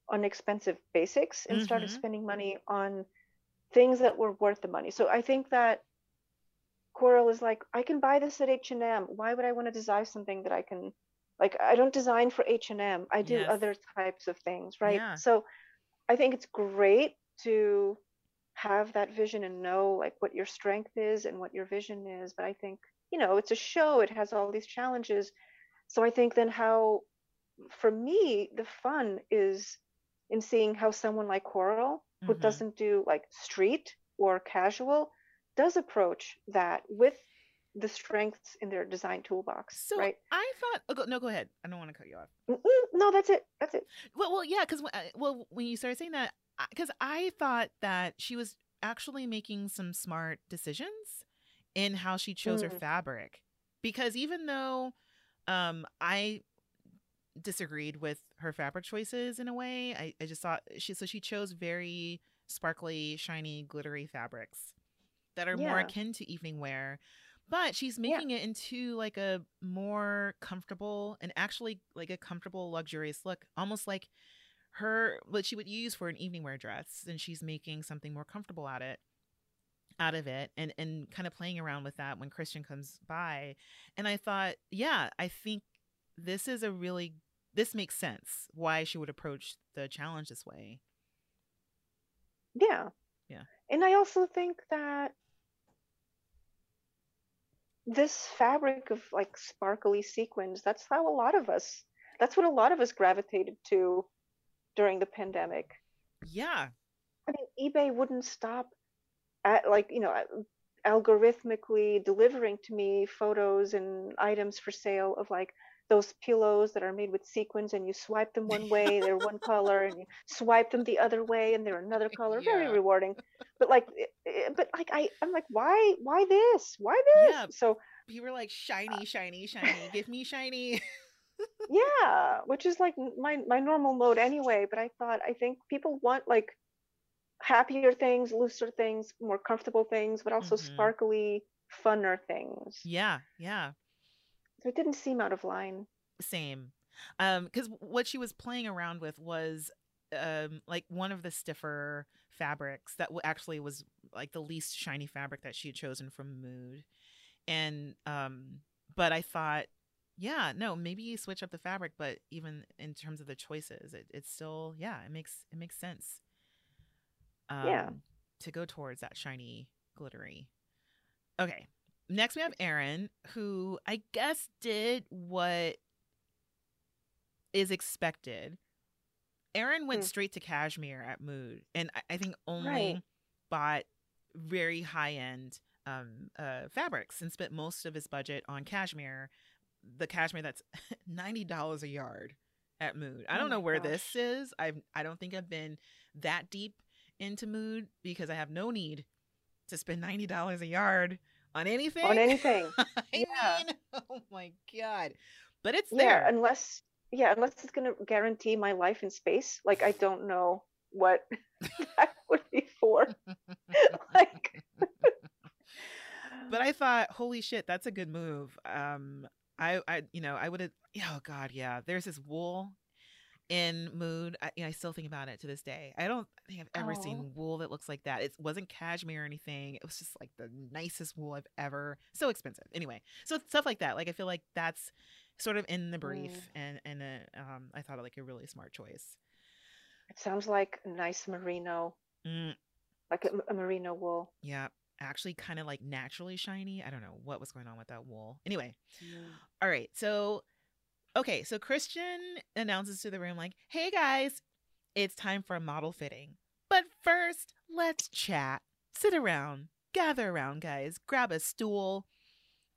on expensive basics and started Mhm. spending money on things that were worth the money. So I think that Coral is like I can buy this at H&M. Why would I want to design something that I can like I don't design for H&M. I do Yes. other types of things, right? Yeah. So I think it's great to have that vision and know like what your strength is and what your vision is, but I think, you know, it's a show, it has all these challenges. So I think then how for me the fun is in seeing how someone like Coral who Mhm. doesn't do like street or casual does approach that with the strengths in their design toolbox, So right? I thought. Oh, go, no, go ahead. I don't want to cut you off. Mm, No, that's it. That's it. Well, well, yeah, because well, when you started saying that, because I thought that she was actually making some smart decisions in how she chose her Mm. fabric, because even though um, I disagreed with her fabric choices in a way, I, I just thought she so she chose very sparkly, shiny, glittery fabrics that are more akin to evening wear. But she's making it into like a more comfortable and actually like a comfortable, luxurious look, almost like her what she would use for an evening wear dress, and she's making something more comfortable at it. out of it and and kind of playing around with that when Christian comes by. And I thought, yeah, I think this is a really this makes sense why she would approach the challenge this way. Yeah. Yeah. And I also think that this fabric of like sparkly sequins, that's how a lot of us, that's what a lot of us gravitated to during the pandemic. Yeah. I mean, eBay wouldn't stop at like, you know, algorithmically delivering to me photos and items for sale of like those pillows that are made with sequins and you swipe them one way they're one color and you swipe them the other way and they're another color very rewarding but like but like i i'm like why why this why this Yeah. so You were like shiny, shiny, shiny. Give me shiny. yeah which is like my my normal mode anyway but i thought i think people want like happier things looser things more comfortable things but also Mhm. sparkly funner things yeah, yeah. so it didn't seem out of line Same. Um, because what she was playing around with was um like one of the stiffer fabrics that actually was like the least shiny fabric that she had chosen from Mood. And um but I thought yeah, no, maybe you switch up the fabric, but even in terms of the choices, it, it's still yeah, it makes it makes sense. Um, Yeah. To go towards that shiny, glittery. Okay. Next we have Aaron, who I guess did what is expected. Aaron went Hmm. straight to cashmere at Mood, and I, I think only Right. bought very high end um, uh, fabrics and spent most of his budget on cashmere, the cashmere that's ninety dollars a yard at Mood. I Oh don't know where gosh. this is. I I don't think I've been that deep into Mood because I have no need to spend ninety dollars a yard on anything. on anything Yeah. mean, oh my god! But it's yeah there. unless yeah unless it's going to guarantee my life in space like i don't know what that would be for like but I thought, holy shit, that's a good move. Um, I, I, you know, I would have. Oh God, yeah. There's this wool in Mood. I, you know, I still think about it to this day. I don't think I've ever Oh. seen wool that looks like that. It wasn't cashmere or anything. It was just like the nicest wool I've ever. So expensive. Anyway, so stuff like that. Like I feel like that's sort of in the brief, Mm. and and uh, um, I thought like a really smart choice. it sounds like nice merino Mm, like a, a merino wool yeah, actually, kind of like naturally shiny. I don't know what was going on with that wool. Anyway, All right. So, okay. So Christian announces to the room, like, hey guys, it's time for a model fitting. But first, let's chat. Sit around, gather around, guys, grab a stool.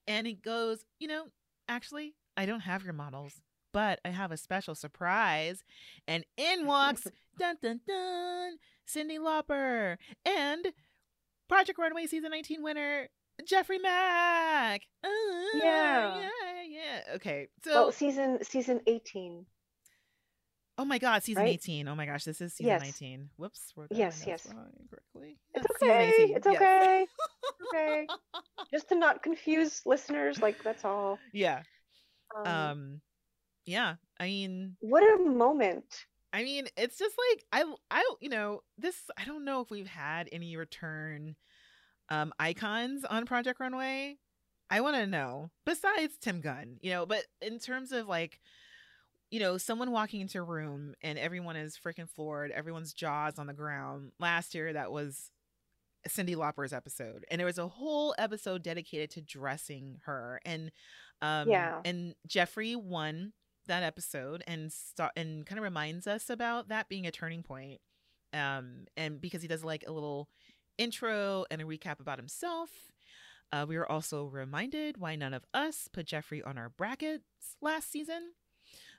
And he goes, you know, actually, I don't have your models, but I have a special surprise. And in walks, dun dun dun, Cyndi Lauper and Project Runway season 19 winner, Geoffrey Mac. Uh, Yeah. yeah, yeah. Okay, so well season season 18 oh my god, season right? 18. Oh my gosh, this is season Yes. 19. Whoops, Yes, yes. correctly. it's okay it's yes. okay okay just to not confuse listeners like that's all yeah. um, Um. Yeah. I mean, what a moment I mean, it's just like I, I, you know, this. I don't know if we've had any return, um, icons on Project Runway. I want to know. Besides Tim Gunn, you know, but in terms of like, you know, someone walking into a room and everyone is freaking floored, everyone's jaws on the ground. Last year, that was Cyndi Lauper's episode, and there was a whole episode dedicated to dressing her, and um, Yeah. and Geoffrey won that episode and start and kind of reminds us about that being a turning point um and because he does like a little intro and a recap about himself uh, we were also reminded why none of us put geoffrey on our brackets last season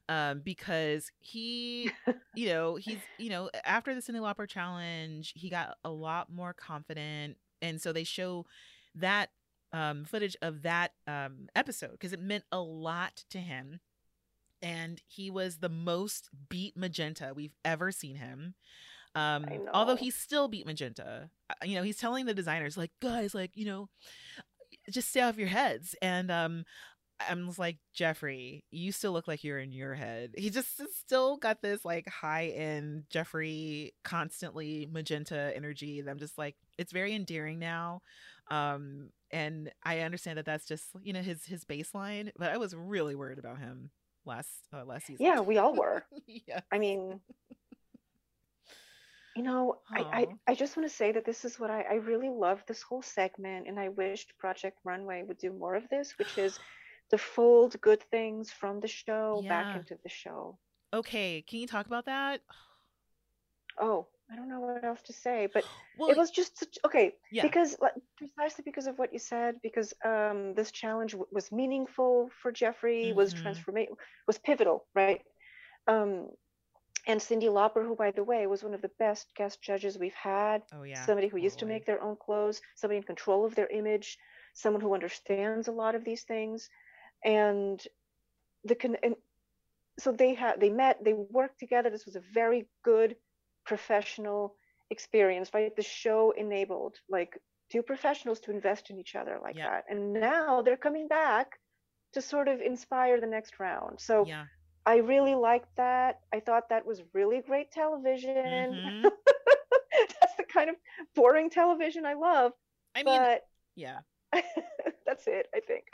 um because he you know he's you know after the cyndi lauper challenge he got a lot more confident and so they show that um footage of that um episode because it meant a lot to him and he was the most beat magenta we've ever seen him um although know. he still beat magenta Uh, you know he's telling the designers like guys like you know just stay off your heads and um I'm just like Geoffrey, you still look like you're in your head. He just still got this like high end Geoffrey, constantly magenta energy. That I'm just like, it's very endearing now. Um, and I understand that that's just you know his his baseline, but I was really worried about him last uh, last season. Yeah, we all were. yeah. I mean, you know, I, I, I just want to say that this is what I, I really love this whole segment, and I wished Project Runway would do more of this, which is to fold good things from the show Yeah. back into the show. Okay, can you talk about that? Oh, I don't know what else to say, but Well, it was just such, okay yeah. because like, precisely because of what you said, because um, this challenge w- was meaningful for Geoffrey, was Mhm. transformation, was pivotal, right? Um, and Cyndi Lauper, who by the way was one of the best guest judges we've had, oh yeah. somebody who used to make their own clothes, somebody in control of their image, someone who understands a lot of these things, and the con- and so they had they met, they worked together. This was a very good professional experience, right? The show enabled like two professionals to invest in each other like Yeah. that, and now they're coming back to sort of inspire the next round. So Yeah. I really liked that. I thought that was really great television. Mhm. That's the kind of boring television I love. I mean, But yeah. that's it, I think.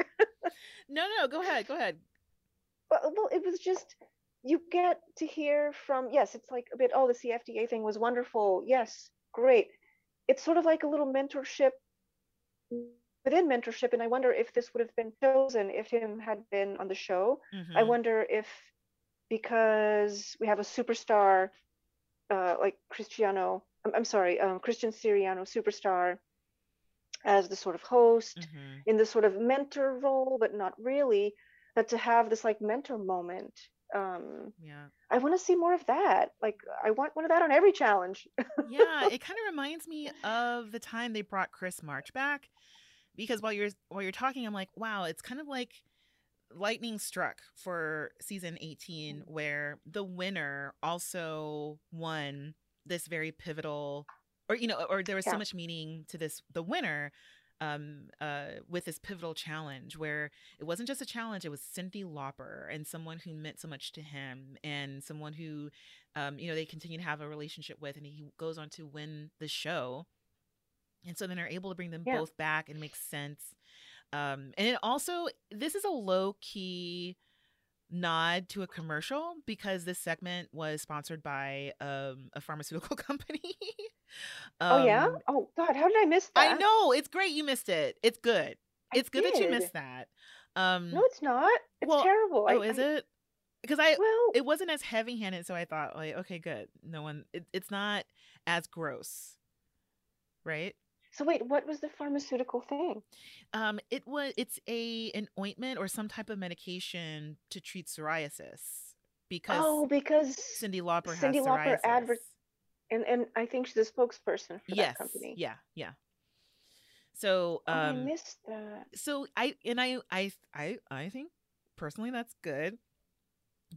No, no, go ahead. Go ahead. Well, well, it was just you get to hear from yes, it's like a bit. Oh, the CFDA thing was wonderful. Yes, great. It's sort of like a little mentorship within mentorship, and I wonder if this would have been chosen if him had been on the show. I Mhm. wonder if because we have a superstar uh, like Cristiano, I'm, I'm sorry, um, Christian Siriano, superstar, as the sort of host Mhm. in the sort of mentor role, but not really. That to have this like mentor moment, um, Yeah. I want to see more of that. Like I want one of that on every challenge. yeah, it kind of reminds me of the time they brought Chris March back because while you're while you're talking I'm like, wow, it's kind of like lightning struck for season 18 where the winner also won this very pivotal or you know or there was so much meaning to this the winner um uh with this pivotal challenge where it wasn't just a challenge it was Cyndi Lauper and someone who meant so much to him and someone who um you know they continue to have a relationship with and he goes on to win the show and so then they're able to bring them Yeah. both back and make sense um and it also this is a low key nod to a commercial because this segment was sponsored by um a pharmaceutical company oh yeah. Um, Oh God, how did I miss that? I know it's great you missed it. It's good. I It's good that you missed that. Um No, it's not. It's well, terrible. oh, I, is I- it? Because I Well, it wasn't as heavy-handed, so I thought like, okay, good. No one it, it's not as gross. Right? so wait, what was the pharmaceutical thing? Um it was it's a an ointment or some type of medication to treat psoriasis because Oh, because Cyndi Lauper Cyndi has Lauper psoriasis. adver- and and I think she's a spokesperson for yes. that company. Yeah, yeah. So Oh, I um missed that. so I and I I I I think personally that's good.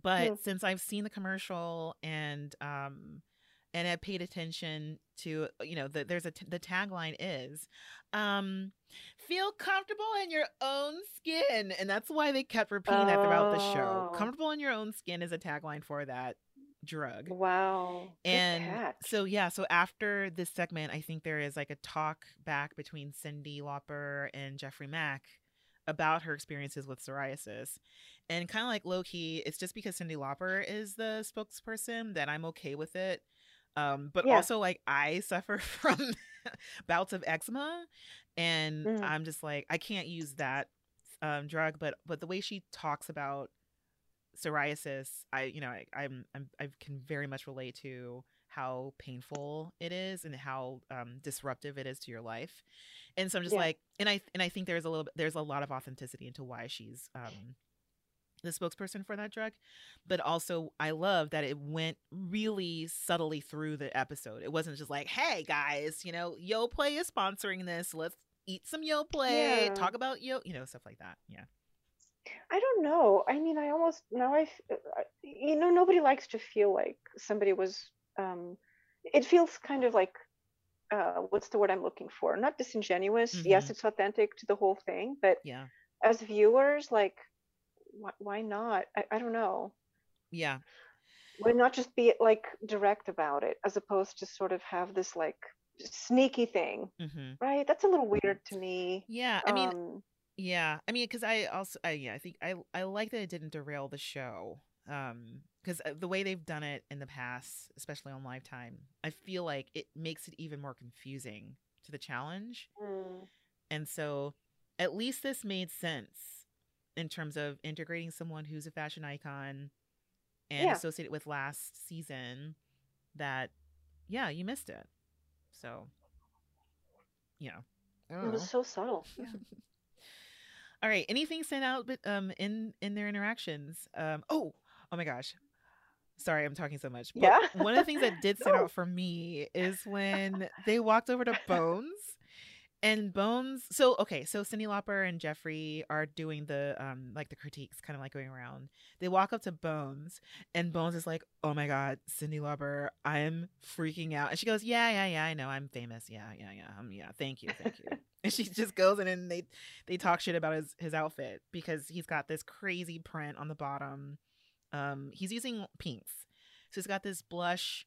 But Hmm. since I've seen the commercial and um and I paid attention to you know the, there's a t- the tagline is um feel comfortable in your own skin and that's why they kept repeating that throughout the show. Oh. Comfortable in your own skin is a tagline for that drug. Wow. And so yeah, so after this segment, I think there is like a talk back between Cyndi Lauper and Geoffrey Mac about her experiences with psoriasis. And kind of like low key, it's just because Cyndi Lauper is the spokesperson that I'm okay with it. Um, but Yeah. also like I suffer from bouts of eczema and Mm. I'm just like I can't use that um drug, but but the way she talks about psoriasis, I you know I, I'm, I'm I can very much relate to how painful it is and how um, disruptive it is to your life, and so I'm just Yeah. like, and I and I think there's a little bit there's a lot of authenticity into why she's um, the spokesperson for that drug, but also I love that it went really subtly through the episode. It wasn't just like, hey guys, you know, Yoplait is sponsoring this. Let's eat some Yoplait, Yeah. talk about Yo, you know, stuff like that. Yeah. I don't know. I mean, I almost now I, f- I- you know, nobody likes to feel like somebody was. Um, it feels kind of like, uh, what's the word I'm looking for? Not disingenuous. Yes, Mhm. it's authentic to the whole thing, but Yeah. as viewers, like why, why not? I, I don't know. Yeah. Why not just be like direct about it as opposed to sort of have this like sneaky thing, mm-hmm. right? That's a little weird to me. Yeah. I mean, um, yeah. I mean, because I also, I, yeah, I think I, I like that it didn't derail the show. Um, because the way they've done it in the past, especially on Lifetime, I feel like it makes it even more confusing to the challenge. mm, And so, at least this made sense in terms of integrating someone who's a fashion icon and Yeah. associated with last season. That, yeah, you missed it. So, you know, it was so subtle. Yeah. All right. Anything stand out but um in in their interactions? Um oh, oh my gosh. Sorry, I'm talking so much. But Yeah. one of the things that did stand No. out for me is when they walked over to Bones and Bones so okay, so Cyndi Lauper and Geoffrey are doing the um like the critiques kind of like going around. They walk up to Bones and Bones is like, "Oh my god, Cyndi Lauper, I am freaking out." And she goes, "Yeah, yeah, yeah, I know. I'm famous. Yeah, yeah, yeah. Um yeah, thank you. Thank you." and she just goes in and they they talk shit about his his outfit because he's got this crazy print on the bottom. Um, he's using pinks, so he's got this blush,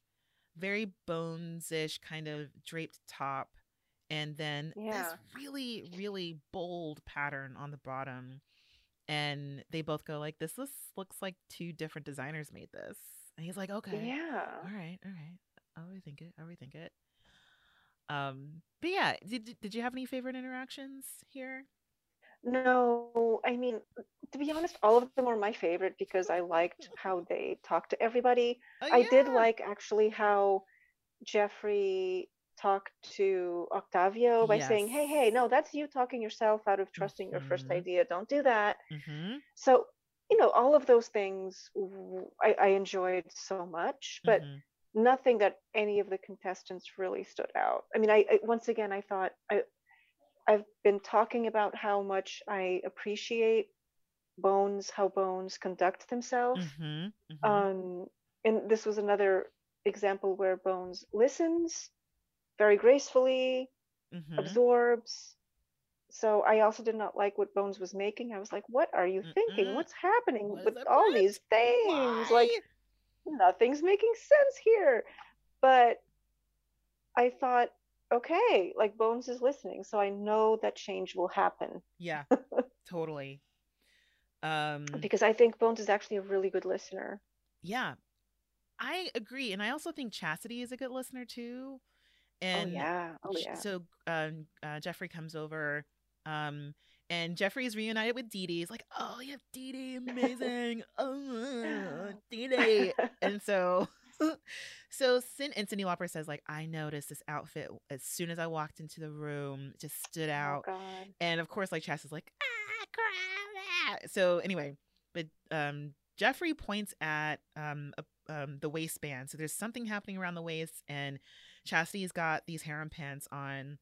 very bones-ish kind of draped top, and then Yeah. this really really bold pattern on the bottom. And they both go like, "This looks looks like two different designers made this." And he's like, "Okay, Yeah. all right, all right. I'll rethink it. I'll rethink it. Um, but yeah, did did you have any favorite interactions here? No, I mean, to be honest, all of them were my favorite because I liked how they talked to everybody. Oh, I did like actually how Geoffrey talked to Octavio by saying, "Hey, hey, no, that's you talking yourself out of trusting your first Mhm. idea. Don't do that." Mm-hmm. So, you know, all of those things I enjoyed so much, but mhm. nothing that any of the contestants really stood out. I mean, I, I once again I thought I I've been talking about how much I appreciate Bones, how Bones conduct themselves. Mhm, mhm. Um, and this was another example where Bones listens very gracefully, Mhm. absorbs. So I also did not like what Bones was making. I was like, "What are you Mm-mm. thinking? What's happening What with all point? these things? Like nothing's making sense here." But I thought, okay, like Bones is listening, so I know that change will happen yeah, totally. Um, because I think Bones is actually a really good listener. yeah, I agree, and I also think Chasity is a good listener too. And oh yeah, oh yeah. so um, uh, Geoffrey comes over, um, and Geoffrey is reunited with Dee Dee. He's like, "Oh, you have Dee Dee, amazing, oh, Dee Dee." and so, so Sin and Cyndi Lauper says, "Like, I noticed this outfit as soon as I walked into the room, it just stood oh out." God. And of course, like Chas is like, "Ah, crap!" ah." So anyway, but um, Geoffrey points at um, a, um the waistband. So there's something happening around the waist, and Chasity's got these harem pants on.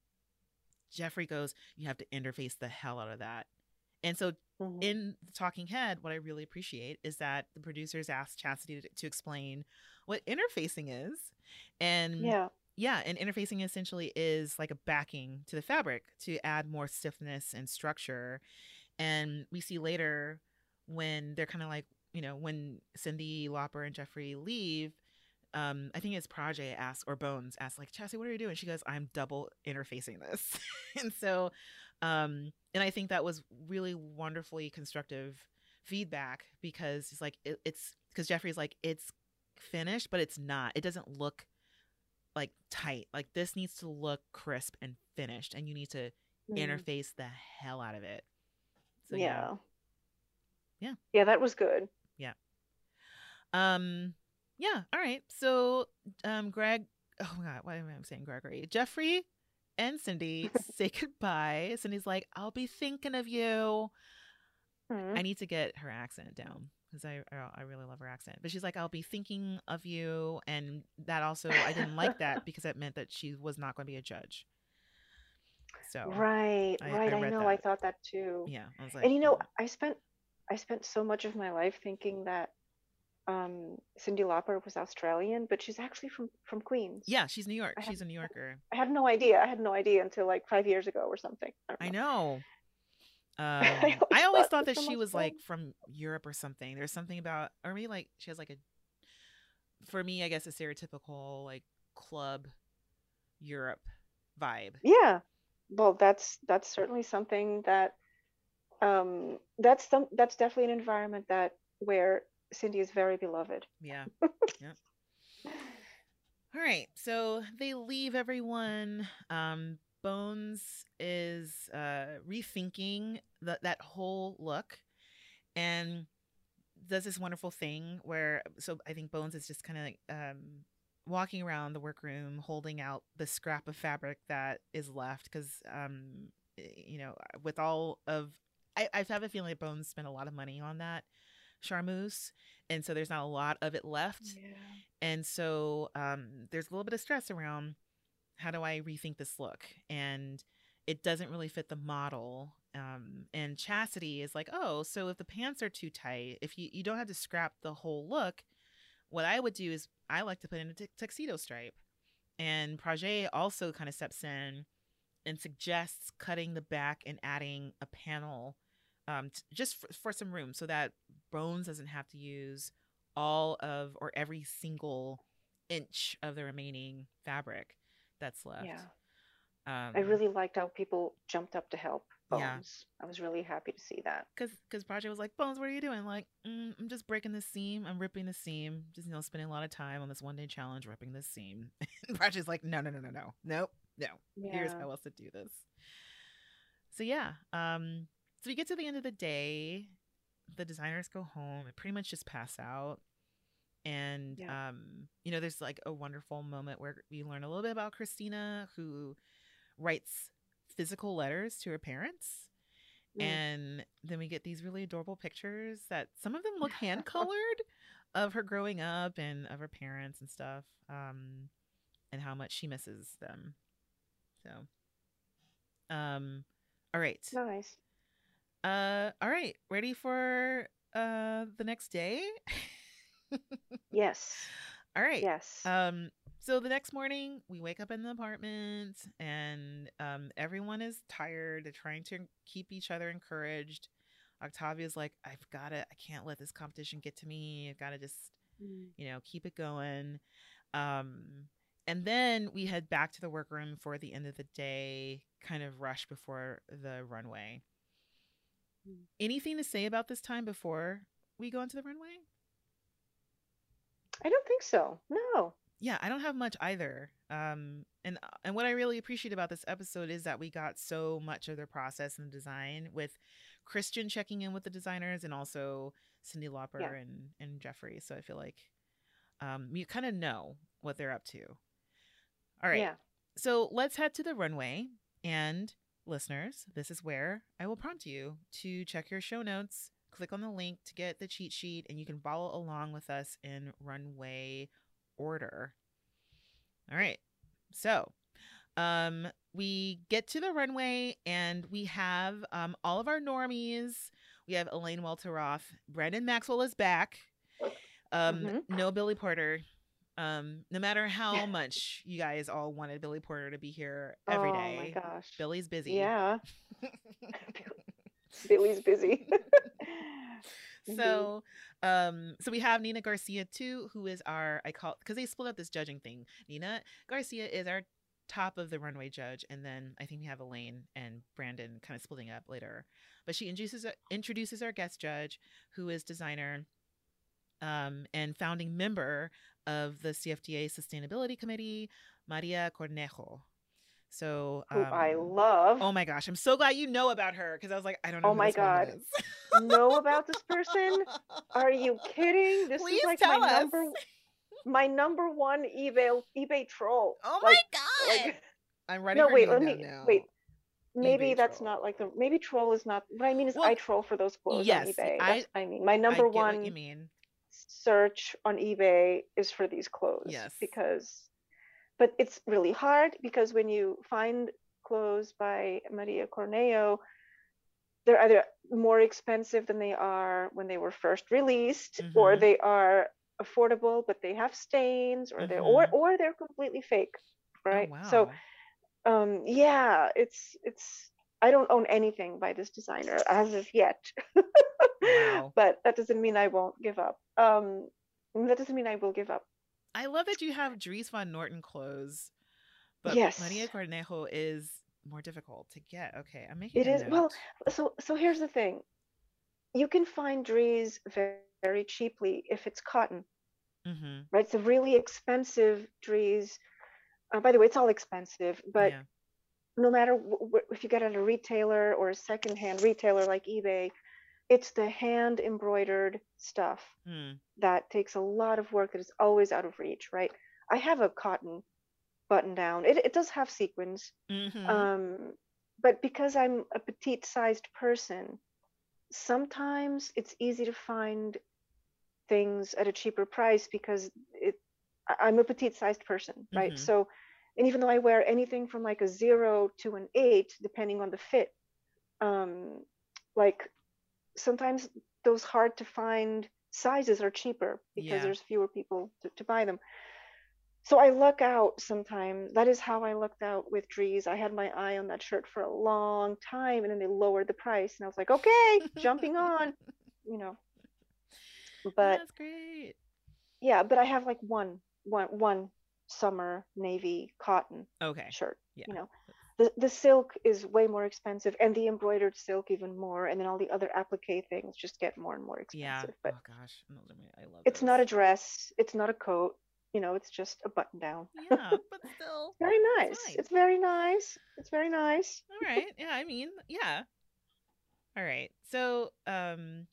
Geoffrey goes, "You have to interface the hell out of that." And so Mhm. in the talking head, what I really appreciate is that the producers asked Chasity to, to explain what interfacing is. And Yeah. yeah, and interfacing essentially is like a backing to the fabric to add more stiffness and structure. And we see later when they're kind of like, you know, when Cyndi Lauper and Geoffrey leave, um, I think it's Prajjé asks or Bones asks like, Chasity, what are you doing? She goes, I'm double interfacing this. and so, um, and I think that was really wonderfully constructive feedback because it's like it, it's because Geoffrey's like it's finished, but it's not. It doesn't look like tight. Like this needs to look crisp and finished, and you need to Mm. interface the hell out of it. So yeah. yeah. Yeah. Yeah, that was good. Yeah. Um. Yeah. All right. So, um, Greg. Oh my God. Why am I saying Gregory? Geoffrey and Cyndi say goodbye. Cyndi's like, "I'll be thinking of you." Mhm. I need to get her accent down because I, I I really love her accent. But she's like, "I'll be thinking of you," and that also I didn't like that because it meant that she was not going to be a judge. So Right, I- right. I I, know. I thought that too. yeah, I was like, And you know. I spent I spent so much of my life thinking that um, Cyndi Lauper was Australian, but she's actually from from Queens. yeah, she's New York. I She's a New Yorker. I had no idea. I had no idea until like five years ago or something. don't I know. Um, I I always thought it's that she was fun. like from Europe or something. There's something about, or maybe like she has like a, for me, I guess a stereotypical like club Europe vibe. Yeah. Well, that's that's certainly something that um that's some that's definitely an environment that where Cyndi is very beloved. Yeah. yep. All right. So they leave everyone. Um, Bones is uh, rethinking that that whole look and does this wonderful thing where so I think Bones is just kind of like um, walking around the workroom holding out the scrap of fabric that is left because um, you know with all of I, I have a feeling that Bones spent a lot of money on that charmeuse and so there's not a lot of it left and so um, there's a little bit of stress around how do I rethink this look? And it doesn't really fit the model. Um, and Chasity is like, oh, so if the pants are too tight, if you, you don't have to scrap the whole look, what I would do is I like to put in a tuxedo stripe. And Prajjé also kind of steps in and suggests cutting the back and adding a panel um, t- just for, for some room so that Bones doesn't have to use all of or every single inch of the remaining fabric that's left. Yeah. Um, I really liked how people jumped up to help Bones. Yeah. I was really happy to see that. because because Prajjé was like, Bones, what are you doing? Like, mm, I'm just breaking this seam. I'm ripping the seam. Just you know, spending a lot of time on this one day challenge ripping this seam. and Prajjé's like, no, no, no, no, no, nope, no. Here's how else to do this. So yeah, um, so we get to the end of the day. The designers go home and pretty much just pass out. And Yeah. um, you know, there's like a wonderful moment where we learn a little bit about Christina, who writes physical letters to her parents. Mm. And then we get these really adorable pictures that some of them look hand colored of her growing up and of her parents and stuff. Um, and how much she misses them. So, um, all right. Nice. Uh, all right. Ready for uh the next day? Yes. all right. Yes. Um, so the next morning, we wake up in the apartment, and um, everyone is tired. They're trying to keep each other encouraged. Octavio's like, I've got to, I can't let this competition get to me. I've got to just, Mm. you know, keep it going. Um, and then we head back to the workroom for the end of the day, kind of rush before the runway. Mm. Anything to say about this time before we go onto the runway? I don't think so. No. yeah i don't have much either um and and what i really appreciate about this episode is that we got so much of their process and the design with christian checking in with the designers and also cyndi lauper Yeah. and and geoffrey so i feel like um you kind of know what they're up to all right Yeah. so let's head to the runway and listeners this is where i will prompt you to check your show notes click on the link to get the cheat sheet and you can follow along with us in runway order. All right. So um we get to the runway and we have um all of our normies. We have elaine welteroth brandon maxwell is back. Um Mhm. no billy porter um no matter how much you guys all wanted billy porter to be here every oh day my gosh. billy's busy Yeah. Billy's busy. So um so we have nina garcia too who is our i call because they split up this judging thing nina garcia is our top of the runway judge and then i think we have elaine and brandon kind of splitting up later but she introduces introduces our guest judge who is designer um and founding member of the cfda sustainability committee maria cornejo so who I um, love. oh my gosh i'm so glad you know about her because i was like i don't know Oh my God. know about this person? Are you kidding? This Please is like my us. number my number one eBay eBay troll. Oh my Like- god! like- I'm writing no, wait, let me now. wait. Maybe that's troll. not like the maybe troll is not what I mean is Well, I troll for those clothes yes, on eBay. I- That's what I mean. My I number get what you mean. Search on eBay is for these clothes. Yes. Because but it's really hard because when you find clothes by Maria Cornejo, they're either more expensive than they are when they were first released, or Mhm. they are affordable but they have stains, or they're or Mhm. or they're completely fake. Right. Oh, wow. So um yeah, it's it's I don't own anything by this designer as of yet. Wow. but that doesn't mean I won't give up. Um, that doesn't mean I will give up. I love that you have Dries Van Noten clothes, but Yes. Maria Cornejo is more difficult to get. Okay, I'm making It is well. So so here's the thing. You can find Dries very, very cheaply if it's cotton, Mm-hmm. right? It's a really expensive Dries. Uh, by the way, it's all expensive, but yeah. No matter if you get at a retailer or a secondhand retailer like eBay, it's the hand embroidered stuff Mm. that takes a lot of work that is always out of reach, right? I have a cotton button down. It, it does have sequins, Mm-hmm. um, but because I'm a petite sized person, sometimes it's easy to find things at a cheaper price because it I'm a petite sized person, right? Mhm. So, and even though I wear anything from like a zero to an eight, depending on the fit, um, like sometimes those hard to find sizes are cheaper because Yeah. there's fewer people to, to buy them. So I luck out sometimes. That is how I lucked out with Dries. I had my eye on that shirt for a long time and then they lowered the price and I was like, okay, jumping on, you know. But That's great. yeah, but I have like one one one summer navy cotton Okay. shirt, Yeah. you know. The the silk is way more expensive and the embroidered silk even more and then all the other applique things just get more and more expensive. Yeah. But oh gosh, those I love. it's not a dress, it's not a coat, you know, it's just a button down. Yeah, but still. Very It's nice. It's very nice. It's very nice. All right. Yeah, I mean, yeah. All right. So, um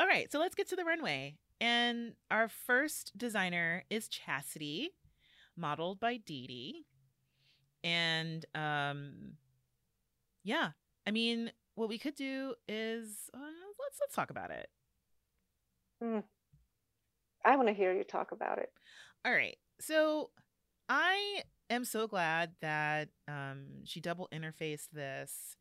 all right, so let's get to the runway. And our first designer is Chasity, modeled by Dee Dee. And um yeah, I mean, what we could do is uh, let's let's talk about it. I want to hear you talk about it. All right. So I am so glad that um she double interfaced this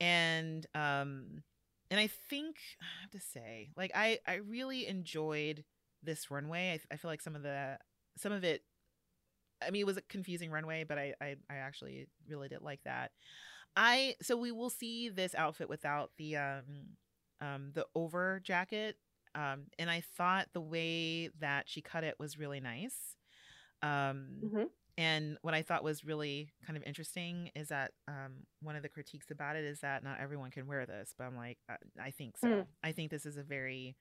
and um and I think I have to say like I I really enjoyed this runway. I, I feel like some of the some of it I mean it was a confusing runway, but I I, I actually really did like that. I so we will see this outfit without the um um the over jacket um and I thought the way that she cut it was really nice. Um Mhm. and what I thought was really kind of interesting is that um, one of the critiques about it is that not everyone can wear this, but I'm like, I, I think so. Mm. I think this is a very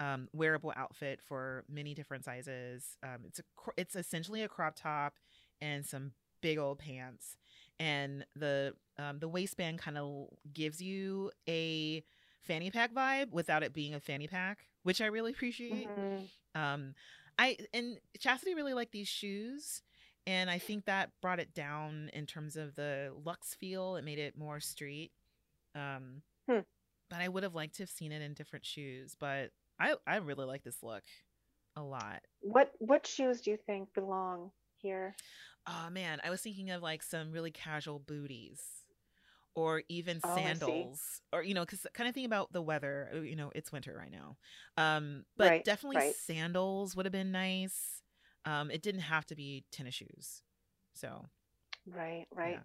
um, wearable outfit for many different sizes. Um, it's a it's essentially a crop top and some big old pants, and the um, the waistband kind of gives you a fanny pack vibe without it being a fanny pack, which I really appreciate. Mhm. Um, I and Chasity really liked these shoes, and I think that brought it down in terms of the luxe feel. It made it more street. Um, Hmm. but I would have liked to have seen it in different shoes. But I I really like this look a lot. What what shoes do you think belong here? Oh man, I was thinking of like some really casual booties. Or even Oh, sandals, or you know, because kind of think about the weather. uh, You know, it's winter right now, um, but Right, definitely right. sandals would have been nice. Um, it didn't have to be tennis shoes. So, Right, right. Yeah.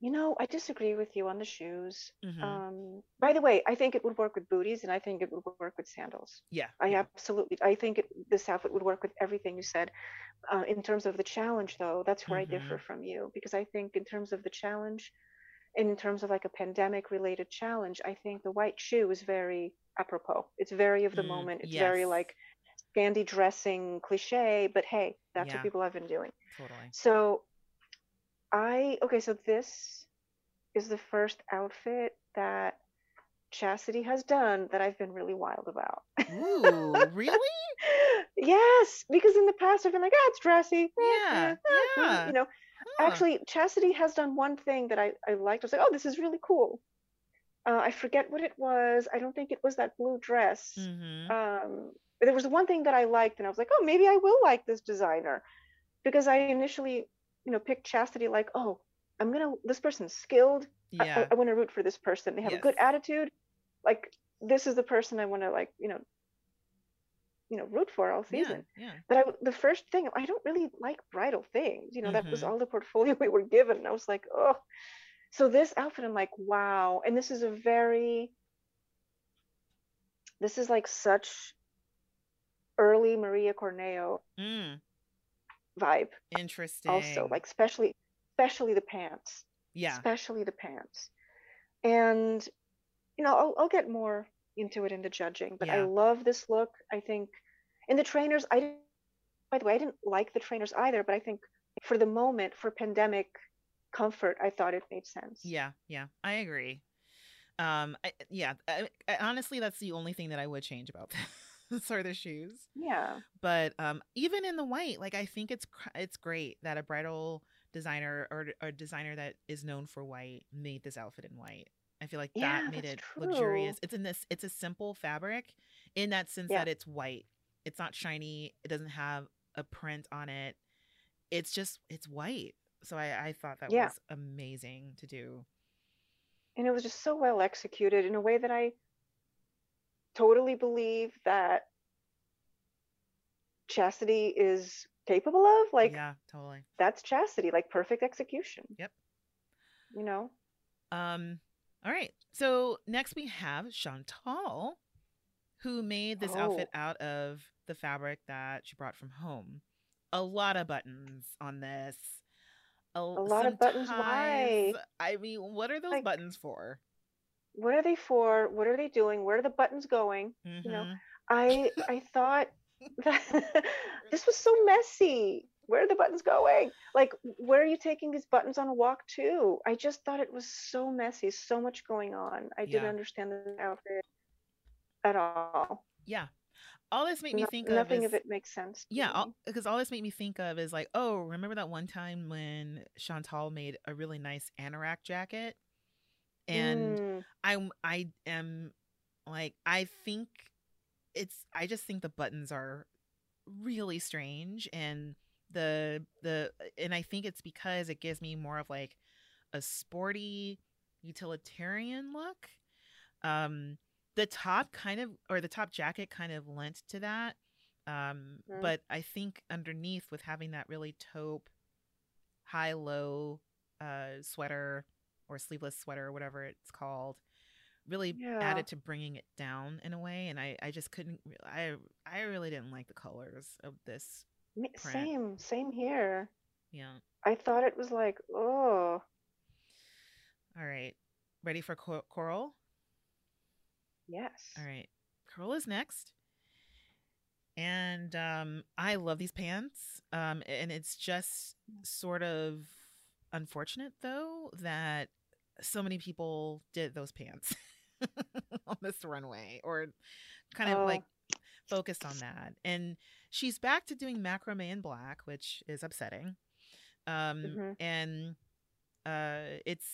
You know, I disagree with you on the shoes. mhm. Um, by the way, I think it would work with booties and I think it would work with sandals. yeah, I yeah. absolutely, I think it, this outfit would work with everything you said. Uh, in terms of the challenge, though, that's where I differ from you because I think in terms of the challenge, and in terms of like a pandemic-related challenge, I think the white shoe is very apropos. It's very of the Mm, moment. It's very like Scandi dressing cliche, but hey, that's Yeah. what people have been doing. totally. So I okay, so this is the first outfit that Chasity has done that I've been really wild about. Ooh, really? yes, because in the past I've been like, ah, it's dressy. eh, Yeah, eh, eh," yeah. You know, Huh. actually, Chasity has done one thing that I, I liked. I was like, oh, this is really cool. Uh, I forget what it was. I don't think it was that blue dress. Mhm. Um, there was one thing that I liked, and I was like, oh, maybe I will like this designer, because I initially, you know, pick Chasity like, oh, I'm gonna. This person's skilled. I- I, yeah, I want to root for this person. They have a good attitude. Like this is the person I want to like, you know, you know, root for all season. yeah. But I, the first thing, I don't really like bridal things. You know, that was Mhm. all the portfolio we were given. And I was like, oh. so this outfit, I'm like, wow. And this is a very, this is like such early Maria Cornejo Mm, vibe. interesting. Also, like especially, especially the pants, yeah. especially the pants. And you know, I'll, I'll get more into it in the judging, but I love this look. I think, in the trainers, I didn't. By the way, I didn't like the trainers either, but I think for the moment, for pandemic comfort, I thought it made sense. Yeah, yeah, I agree. Um, I, yeah, I, I, honestly, that's the only thing that I would change about this are the shoes. Yeah. But um, even in the white, like I think it's it's great that a bridal designer or a designer that is known for white made this outfit in white. I feel like Yeah, that made it luxurious. It's in this. It's a simple fabric, in that sense Yeah. that it's white. It's not shiny. It doesn't have a print on it. It's just it's white. So I I thought that Yeah. was amazing to do. And it was just so well executed in a way that I totally believe that chasity is capable of. Like yeah, totally. that's chasity, like perfect execution. Yep. You know? Um, all right. So next we have Shantall, who made this outfit Oh. out of the fabric that she brought from home. A lot of buttons on this. A, lot of buttons, why? I mean, what are those Like- buttons for? What are they for? What are they doing? Where are the buttons going? You know, Mhm. I I thought that this was so messy. Where are the buttons going? Like, where are you taking these buttons on a walk to? I just thought it was so messy, so much going on. I didn't understand the outfit at all. Yeah. All this made me No- think of nothing is, of it makes sense. Yeah, because all this made me think of is like, oh, remember that one time when Shantall made a really nice anorak jacket, and Mm, I'm I am like I think it's I just think the buttons are really strange and the the and I think it's because it gives me more of like a sporty utilitarian look. Um the top kind of or the top jacket kind of lent to that. Um Mhm. but I think underneath with having that really taupe high low uh sweater or sleeveless sweater or whatever it's called really Yeah. added to bringing it down in a way and I I just couldn't I I really didn't like the colors of this. print. same, same here. Yeah. I thought it was like, oh, All right. Ready for cor- coral? yes. All right. Coral is next. And um I love these pants. Um and it's just sort of unfortunate though that so many people did those pants on this runway or kind of Oh. like focused on that. And she's back to doing macrame in black, which is upsetting. Um Mhm. and uh it's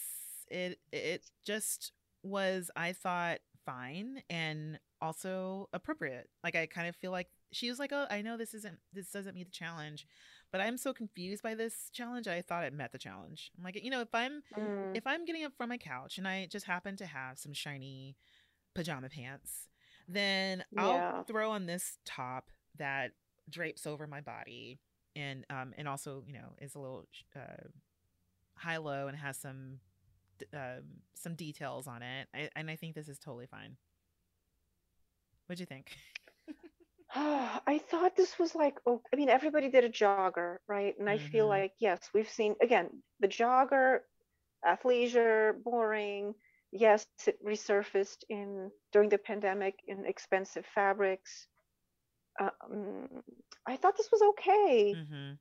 it it just was I thought fine and also appropriate. Like I kind of feel like she was like, "Oh, I know this isn't this doesn't meet the challenge, but I'm so confused by this challenge. I thought it met the challenge." I'm like, you know, if I'm Mm, if I'm getting up from my couch and I just happen to have some shiny pajama pants, then I'll throw on this top that drapes over my body and um and also you know is a little uh, high low and has some um some details on it. I, and I think this is totally fine. What'd you think? I thought this was like, oh, I mean, everybody did a jogger, right? And I feel Mhm. like, yes, we've seen, again, the jogger, athleisure, boring. Yes, it resurfaced in during the pandemic in expensive fabrics. Um, I thought this was okay. Mm-hmm.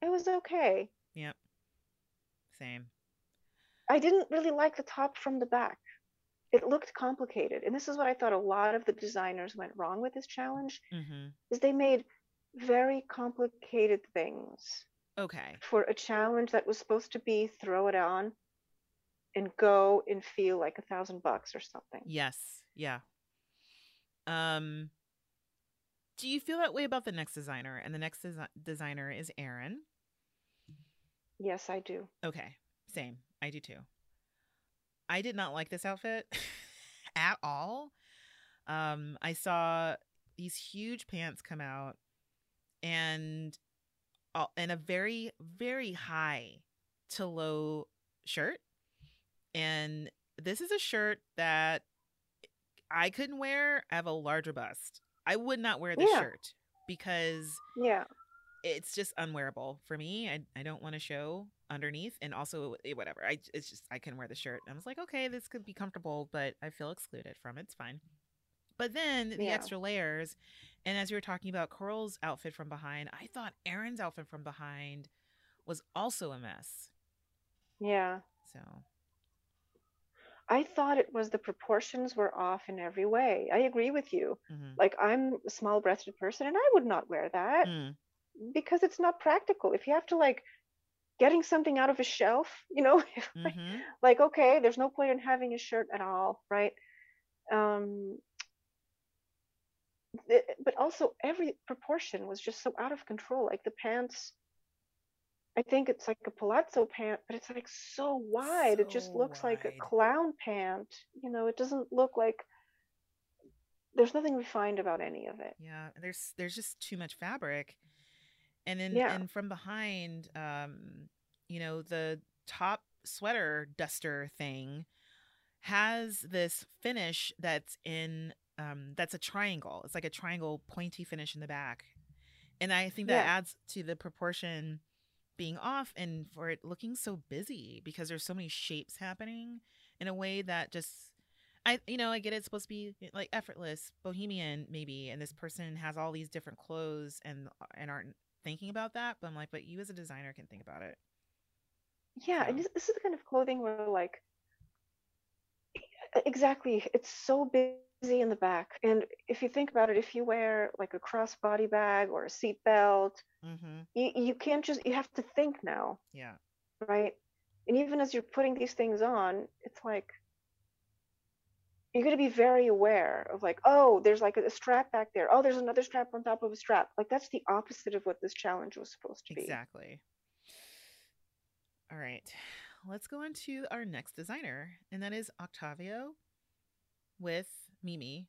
It was okay. Yep. Same. I didn't really like the top from the back. It looked complicated. And this is what I thought a lot of the designers went wrong with this challenge Mm-hmm. is they made very complicated things Okay. for a challenge that was supposed to be throw it on and go and feel like a thousand bucks or something. Yes. Yeah. Um. Do you feel that way about the next designer? And the next desi- designer is Aaron. Yes, I do. Okay. Same. I do too. I did not like this outfit at all. Um, I saw these huge pants come out and uh, and a very very high to low shirt and this is a shirt that I couldn't wear. I have a larger bust. I would not wear this Yeah. shirt because Yeah. it's just unwearable for me. I, I don't want to show underneath, and also eh, whatever. I it's just I couldn't wear the shirt. I was like, okay, this could be comfortable, but I feel excluded from it. It's fine. But then the Yeah. extra layers, and as you were talking about Coral's outfit from behind, I thought Aaron's outfit from behind was also a mess. Yeah. So I thought it was the proportions were off in every way. I agree with you. mhm. Like I'm a small breasted person and I would not wear that Mm, because it's not practical. If you have to like getting something out of a shelf, you know, mhm. like okay, there's no point in having a shirt at all, right? Um th- but also every proportion was just so out of control. Like the pants I think it's like a palazzo pant, but it's like so wide. it just So looks like a clown pant. You know, it doesn't look like there's nothing refined about any of it. Yeah, there's there's just too much fabric. And then Yeah. and from behind, um, you know, the top sweater duster thing has this finish that's in um that's a triangle. It's like a triangle pointy finish in the back. And I think that Yeah. adds to the proportion being off and for it looking so busy because there's so many shapes happening in a way that just I you know I get it's supposed to be like effortless bohemian maybe and this person has all these different clothes and and aren't thinking about that but I'm like but you as a designer can think about it Yeah, and So- this, this is the kind of clothing where like exactly, it's so busy in the back. And if you think about it, if you wear like a crossbody bag or a seatbelt, mm-hmm you, you can't just you have to think now, yeah right? And even as you're putting these things on, it's like you're going to be very aware of like, oh, there's like a, strap back there. Oh, there's another strap on top of a strap. Like that's the opposite of what this challenge was supposed to be. exactly all right let's go on to our next designer and that is Octavio with Mimi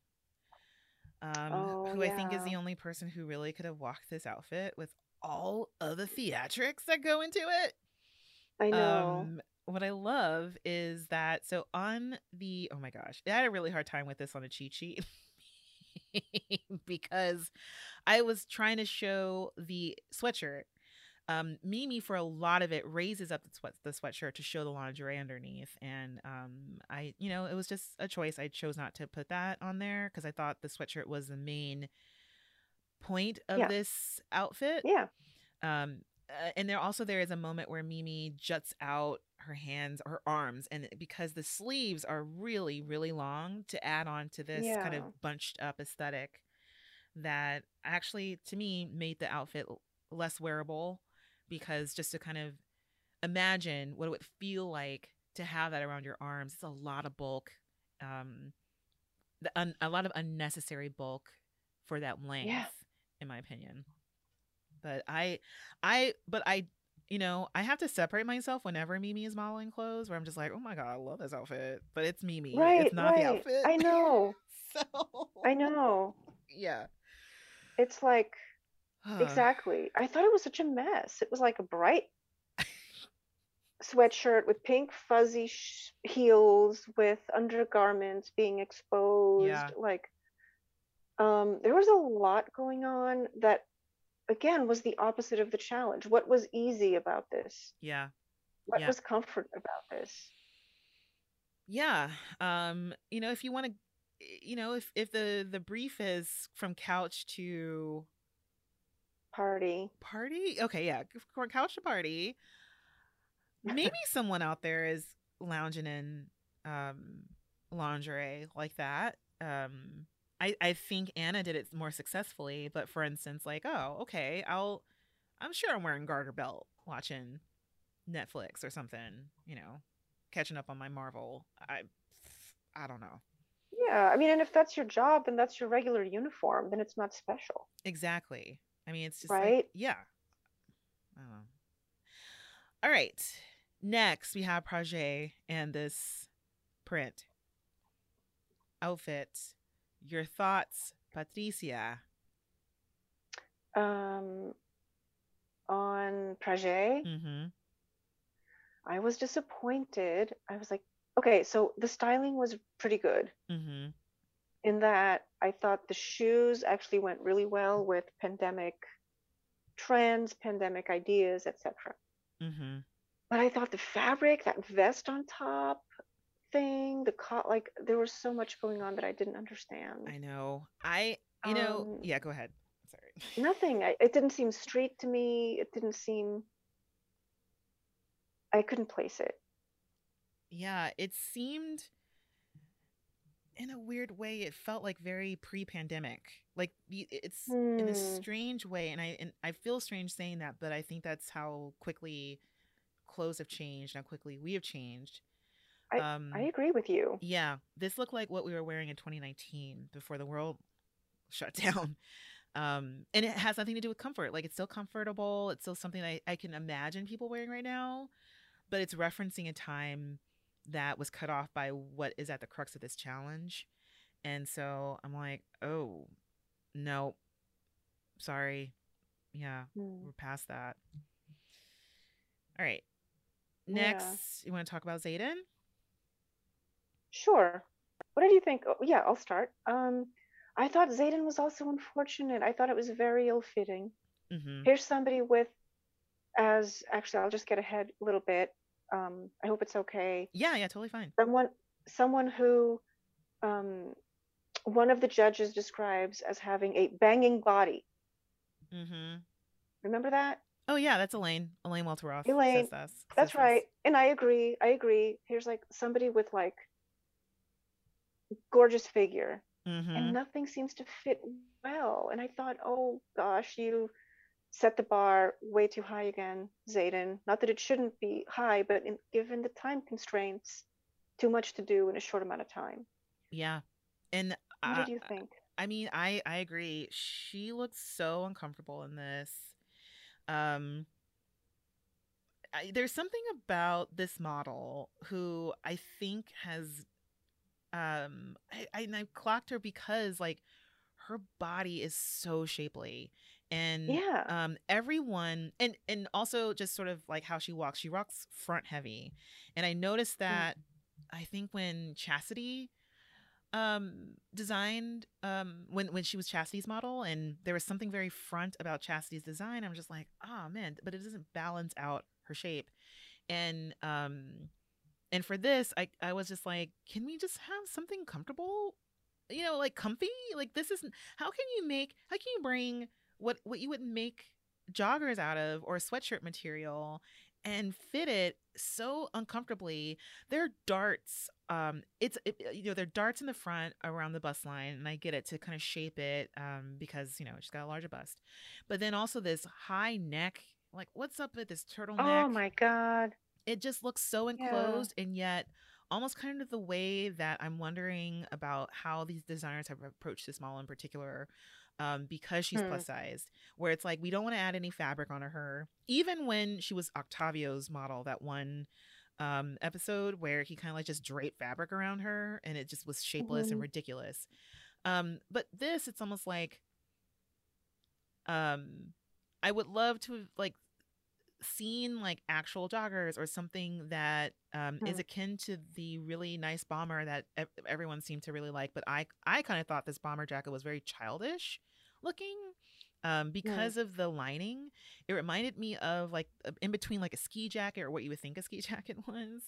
um Oh, who I think is the only person who really could have walked this outfit with all of the theatrics that go into it I know. Um, what I love is that so on the oh my gosh, I had a really hard time with this on a cheat sheet because I was trying to show the sweatshirt. Um, Mimi for a lot of it raises up the sweat the sweatshirt to show the lingerie underneath, and um, I you know it was just a choice. I chose not to put that on there because I thought the sweatshirt was the main point of Yeah. this outfit. yeah. Um, uh, and there also there is a moment where Mimi juts out her hands her arms, and because the sleeves are really really long to add on to this kind of bunched up aesthetic, that actually to me made the outfit less wearable, because just to kind of imagine what it would feel like to have that around your arms, it's a lot of bulk, um, the un- a lot of unnecessary bulk for that length, in my opinion. But I, I, but I, you know, I have to separate myself whenever Mimi is modeling clothes, where I'm just like, oh my god, I love this outfit, but it's Mimi, Right, it's not the right. outfit. I know. so I know. yeah, It's like exactly. I thought it was such a mess. It was like a bright sweatshirt with pink fuzzy sh- heels with undergarments being exposed. Yeah. Like um there was a lot going on that again was the opposite of the challenge. What was easy about this? yeah, What Yeah. was comfort about this? yeah. Um, you know, if you want to, you know, if if the the brief is from couch to Party. party, okay, yeah, from couch to party, maybe someone out there is lounging in um lingerie like that um i i think anna did it more successfully but for instance like oh okay i'll i'm sure i'm wearing garter belt watching netflix or something you know catching up on my marvel i i don't know Yeah, I mean, and if that's your job and that's your regular uniform, then it's not special. exactly i mean it's just like- Right? yeah I don't know. all right next we have Prajjé and this print outfit your thoughts patricia Um, on Prajjé, mm-hmm I was disappointed. I was like, okay, so the styling was pretty good Mm-hmm. in that I thought the shoes actually went really well with pandemic trends, pandemic ideas, etc. Mm-hmm. But I thought the fabric, that vest on top thing, the co- like there was so much going on that I didn't understand. I know. I you know, Um, yeah, go ahead. Sorry. Nothing. I, it didn't seem straight to me. It didn't seem. I couldn't place it. Yeah, it seemed in a weird way it felt like very pre-pandemic. Like it's in a Hmm. strange way and I and I feel strange saying that, but I think that's how quickly clothes have changed, how quickly we have changed. Um I agree with you. yeah, this looked like what we were wearing in 2019 before the world shut down. Um, and it has nothing to do with comfort. Like it's still comfortable. It's still something I, I can imagine people wearing right now, but it's referencing a time that was cut off by what is at the crux of this challenge. And so I'm like, oh, no, sorry. Yeah, Hmm. we're past that. All right. Yeah. Next, you want to talk about Zayden? Sure. What did you think? Oh, yeah, I'll start. Um, I thought Zayden was also unfortunate. I thought it was very ill-fitting. Mm-hmm. Here's somebody with, as actually, I'll just get ahead a little bit. Um, I hope it's okay. Yeah, yeah, totally fine. Someone, someone who, um, one of the judges describes as having a banging body. Mm-hmm. Remember that? Oh yeah, that's Elaine. Elaine Welteroth Elaine, says this. That's says right. And I agree. I agree. Here's like somebody with like gorgeous figure. Mhm. and nothing seems to fit well. And I thought, oh gosh, you set the bar way too high again, Zayden. Not that it shouldn't be high, but in, given the time constraints, too much to do in a short amount of time. Yeah, and What I, did you think? I mean, I I agree. She looks so uncomfortable in this. Um, I, there's something about this model who I think has, um, I, I and I clocked her because like her body is so shapely and Yeah. um everyone and and also just sort of like how she walks she walks front heavy and i noticed that i think when chasity um designed um when when she was chasity's model and there was something very front about chasity's design i'm just like oh man but it doesn't balance out her shape and um and for this i i was just like can we just have something comfortable? You know like comfy? Like this is how can you make how can you bring what what you would make joggers out of or sweatshirt material and fit it so uncomfortably? They're darts um it's it, you know they're darts in the front around the bust line and i get it to kind of shape it um because you know she's got a larger bust. But then also this high neck like what's up with this turtleneck? Oh my God. It just looks so Yeah. enclosed and yet almost kind of the way that I'm wondering about how these designers have approached this model in particular um, because she's Hmm. plus sized, where it's like we don't want to add any fabric onto her. Even when she was Octavio's model, that one um, episode where he kind of like just draped fabric around her and it just was shapeless and Mhm. ridiculous. Um, but this, it's almost like um, I would love to like seen like actual joggers or something that um, is Hmm. akin to the really nice bomber that ev- everyone seemed to really like. But I I kind of thought this bomber jacket was very childish looking um, because of the lining. It reminded me of like in between like a ski jacket or what you would think a ski jacket was.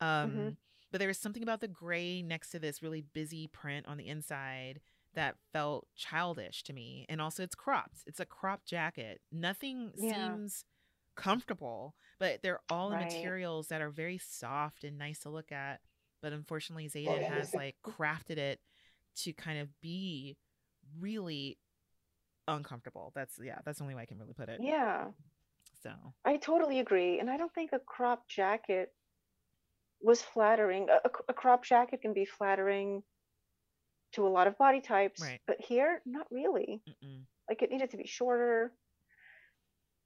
Um, Mhm. But there was something about the gray next to this really busy print on the inside that felt childish to me. And also, it's cropped. It's a cropped jacket. Nothing Yeah. seems comfortable, but they're all in materials that are very soft and nice to look at. But unfortunately, Zayden has like crafted it to kind of be really uncomfortable. That's yeah, that's the only way I can really put it. Yeah. So I totally agree. And I don't think a crop jacket was flattering. A, a, a crop jacket can be flattering to a lot of body types, Right. but here, not really. mm-mm. Like it needed to be shorter.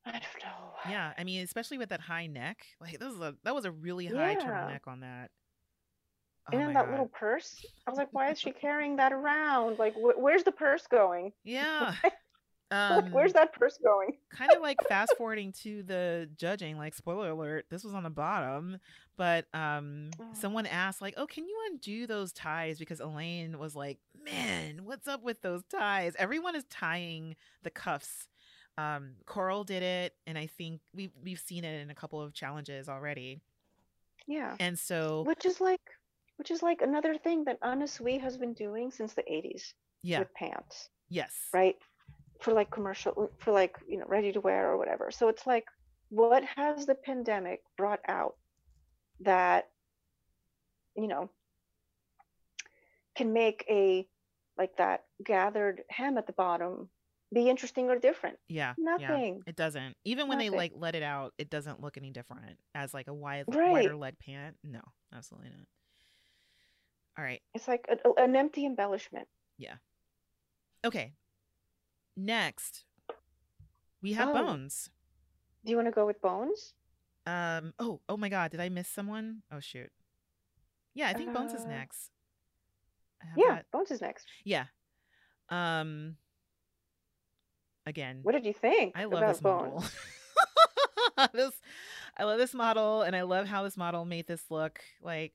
I don't know. yeah, I mean, especially with that high neck, like this is a that was a really high Yeah. turtleneck on that. And Oh then that God. little purse. I was like, why is she carrying that around? Like, wh- where's the purse going? Yeah. Um, like, where's that purse going? kind of like fast forwarding to the judging, like spoiler alert, this was on the bottom, but um Oh. someone asked like, "Oh, can you undo those ties?" because Elaine was like, "Man, what's up with those ties?" Everyone is tying the cuffs. Um Coral did it and I think we we've seen it in a couple of challenges already. Yeah. And so Which is like which is like another thing that Anna Sui has been doing since the 80s yeah, with pants, yes. right? For like commercial for like, you know, ready to wear or whatever. So it's like what has the pandemic brought out that you know can make a like that gathered hem at the bottom be interesting or different? Yeah. yeah. Nothing. It doesn't. Even when they like let it out, it doesn't look any different as like a wide Right. wider leg pant. No, absolutely not. All right. It's like a, an empty embellishment. Yeah. Okay. Next, we have Oh. Bones. Do you want to go with bones? Um. Oh. Oh my God. Did I miss someone? Oh shoot. Yeah, I think Bones is Uh, next. Yeah, that- bones is next. Yeah. Um. Again, What did you think I love about this bones? model. this, I love this model, and I love how this model made this look. Like,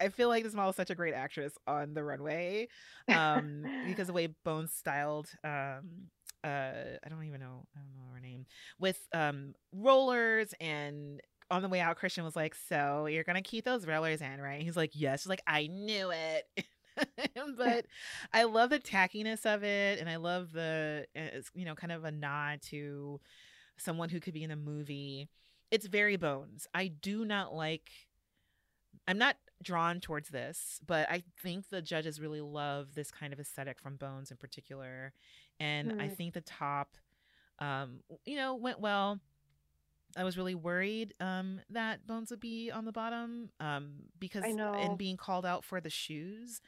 I feel like this model is such a great actress on the runway, um, because the way Bones styled, um, uh, I don't even know, I don't know her name, with um rollers and. On the way out, Christian was like, "So you're gonna keep those rollers in, right?" He's like, "Yes." She's like, "I knew it." but I love the tackiness of it, and I love the it's, you know kind of a nod to someone who could be in a movie. It's very Bones. I do not like. I'm not drawn towards this, but I think the judges really love this kind of aesthetic from Bones in particular, and I Mm. think the top, um, you know, went well. I was really worried um, that Bones would be on the bottom um, because know. and being called out for the shoes.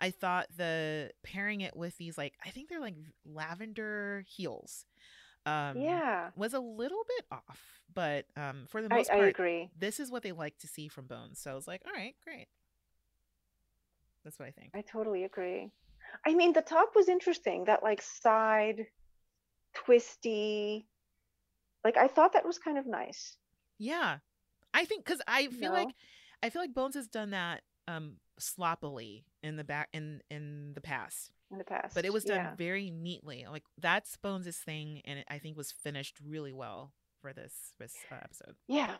I thought the pairing it with these like I think they're like lavender heels. Um, yeah, was a little bit off, but um, for the I, most I part, agree. this is what they like to see from Bones. So I was like, all right, great. That's what I think. I totally agree. I mean, the top was interesting. That like side twisty. Like I thought that was kind of nice. Yeah, I think because I feel like? I feel like Bones has done that um sloppily in the back in in the past, in the past. but it was done Yeah. very neatly. Like that's Bones' thing, and it, I think was finished really well for this this uh, episode. Yeah.